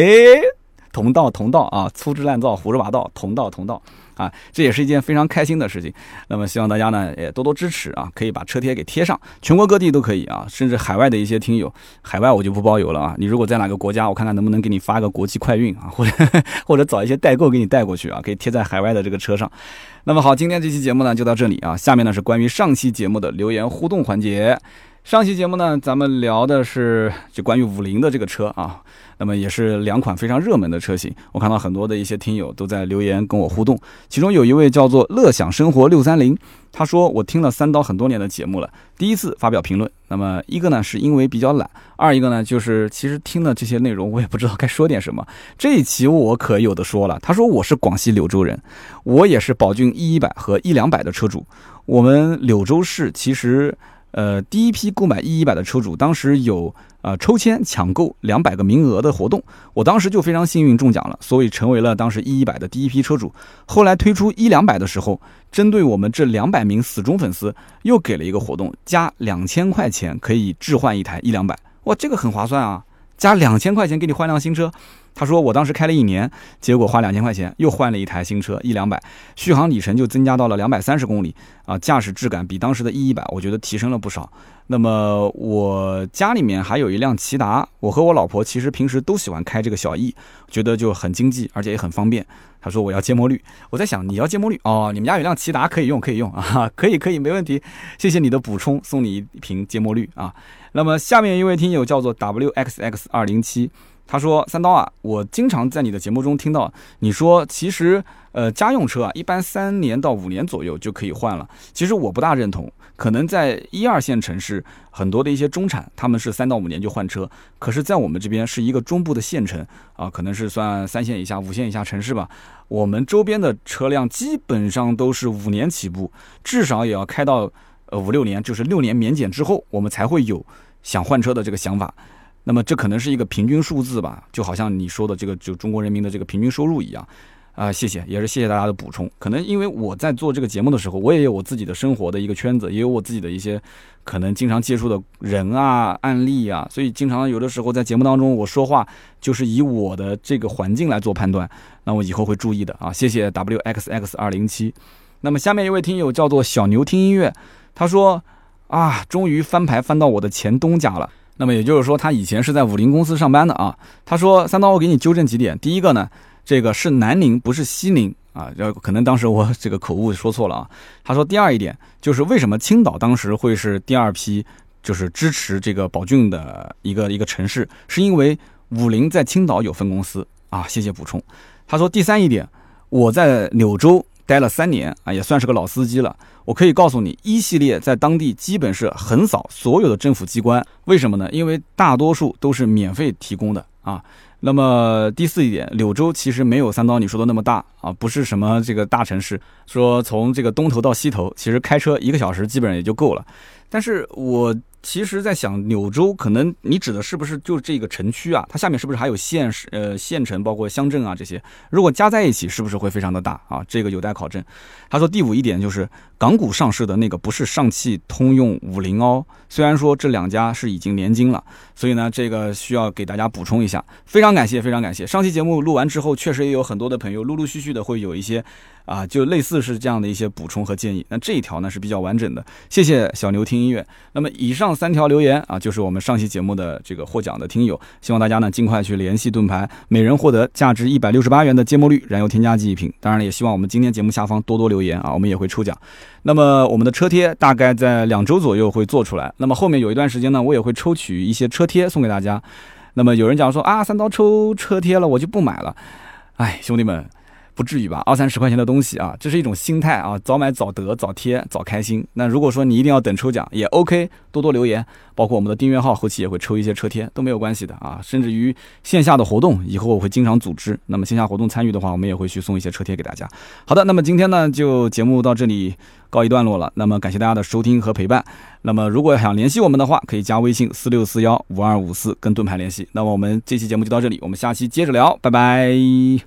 同道同道啊，粗制滥造，胡说八道，同道同道。啊，这也是一件非常开心的事情。那么希望大家呢也多多支持啊，可以把车贴给贴上，全国各地都可以啊，甚至海外的一些听友，海外我就不包邮了啊。你如果在哪个国家，我看看能不能给你发个国际快运啊，或者或者找一些代购给你带过去啊，可以贴在海外的这个车上。那么好，今天这期节目呢就到这里啊，下面呢是关于上期节目的留言互动环节。上期节目呢，咱们聊的是就关于五菱的这个车啊，那么也是两款非常热门的车型。我看到很多的一些听友都在留言跟我互动，其中有一位叫做乐享生活六三零，他说我听了三刀很多年的节目了，第一次发表评论。那么一个呢是因为比较懒，二一个呢就是其实听了这些内容我也不知道该说点什么。这一期我可有的说了，他说我是广西柳州人，我也是宝骏一一百和一两百的车主，我们柳州市其实。呃，第一批购买 E 一百的车主，当时有呃抽签抢购两百个名额的活动，我当时就非常幸运中奖了，所以成为了当时 E 一百的第一批车主。后来推出一两百的时候，针对我们这两百名死忠粉丝，又给了一个活动，加两千块钱可以置换一台一两百，哇，这个很划算啊！加两千块钱给你换辆新车。他说：“我当时开了一年，结果花两千块钱又换了一台新车，一两百，续航里程就增加到了两百三十公里啊，驾驶质感比当时的 E 一百，我觉得提升了不少。那么我家里面还有一辆骐达，我和我老婆其实平时都喜欢开这个小 E，觉得就很经济，而且也很方便。他说我要芥末绿，我在想你要芥末绿哦，你们家有辆骐达可以用，可以用啊，可以可以没问题，谢谢你的补充，送你一瓶芥末绿啊。那么下面一位听友叫做 WXX 二零七。”他说：“三刀啊，我经常在你的节目中听到你说，其实呃家用车啊，一般三年到五年左右就可以换了。其实我不大认同，可能在一二线城市，很多的一些中产他们是三到五年就换车，可是，在我们这边是一个中部的县城啊，可能是算三线以下、五线以下城市吧。我们周边的车辆基本上都是五年起步，至少也要开到呃五六年，就是六年免检之后，我们才会有想换车的这个想法。”那么这可能是一个平均数字吧，就好像你说的这个就中国人民的这个平均收入一样，啊，谢谢，也是谢谢大家的补充。可能因为我在做这个节目的时候，我也有我自己的生活的一个圈子，也有我自己的一些可能经常接触的人啊、案例啊，所以经常有的时候在节目当中我说话就是以我的这个环境来做判断，那我以后会注意的啊。谢谢 wxx 二零七。那么下面一位听友叫做小牛听音乐，他说啊，终于翻牌翻到我的前东家了。那么也就是说，他以前是在五菱公司上班的啊。他说：“三刀，我给你纠正几点。第一个呢，这个是南宁，不是西宁啊。要可能当时我这个口误说错了啊。他说第二一点就是为什么青岛当时会是第二批，就是支持这个宝骏的一个一个城市，是因为五菱在青岛有分公司啊。谢谢补充。他说第三一点，我在柳州待了三年啊，也算是个老司机了。”我可以告诉你，一系列在当地基本是横扫所有的政府机关，为什么呢？因为大多数都是免费提供的啊。那么第四一点，柳州其实没有三刀你说的那么大啊，不是什么这个大城市，说从这个东头到西头，其实开车一个小时基本上也就够了。但是我。其实，在想柳州，可能你指的是不是就这个城区啊？它下面是不是还有县市、呃县城，包括乡镇啊这些？如果加在一起，是不是会非常的大啊？这个有待考证。他说第五一点就是港股上市的那个不是上汽通用五菱哦，虽然说这两家是已经联金了，所以呢，这个需要给大家补充一下。非常感谢，非常感谢。上期节目录完之后，确实也有很多的朋友陆陆续续的会有一些。啊，就类似是这样的一些补充和建议。那这一条呢是比较完整的，谢谢小牛听音乐。那么以上三条留言啊，就是我们上期节目的这个获奖的听友，希望大家呢尽快去联系盾牌，每人获得价值一百六十八元的芥末绿燃油添加剂一瓶。当然了，也希望我们今天节目下方多多留言啊，我们也会抽奖。那么我们的车贴大概在两周左右会做出来。那么后面有一段时间呢，我也会抽取一些车贴送给大家。那么有人讲说啊，三刀抽车贴了，我就不买了。哎，兄弟们。不至于吧，二三十块钱的东西啊，这是一种心态啊，早买早得，早贴早开心。那如果说你一定要等抽奖，也 OK，多多留言，包括我们的订阅号，后期也会抽一些车贴，都没有关系的啊。甚至于线下的活动，以后我会经常组织。那么线下活动参与的话，我们也会去送一些车贴给大家。好的，那么今天呢，就节目到这里告一段落了。那么感谢大家的收听和陪伴。那么如果想联系我们的话，可以加微信四六四幺五二五四跟盾牌联系。那么我们这期节目就到这里，我们下期接着聊，拜拜。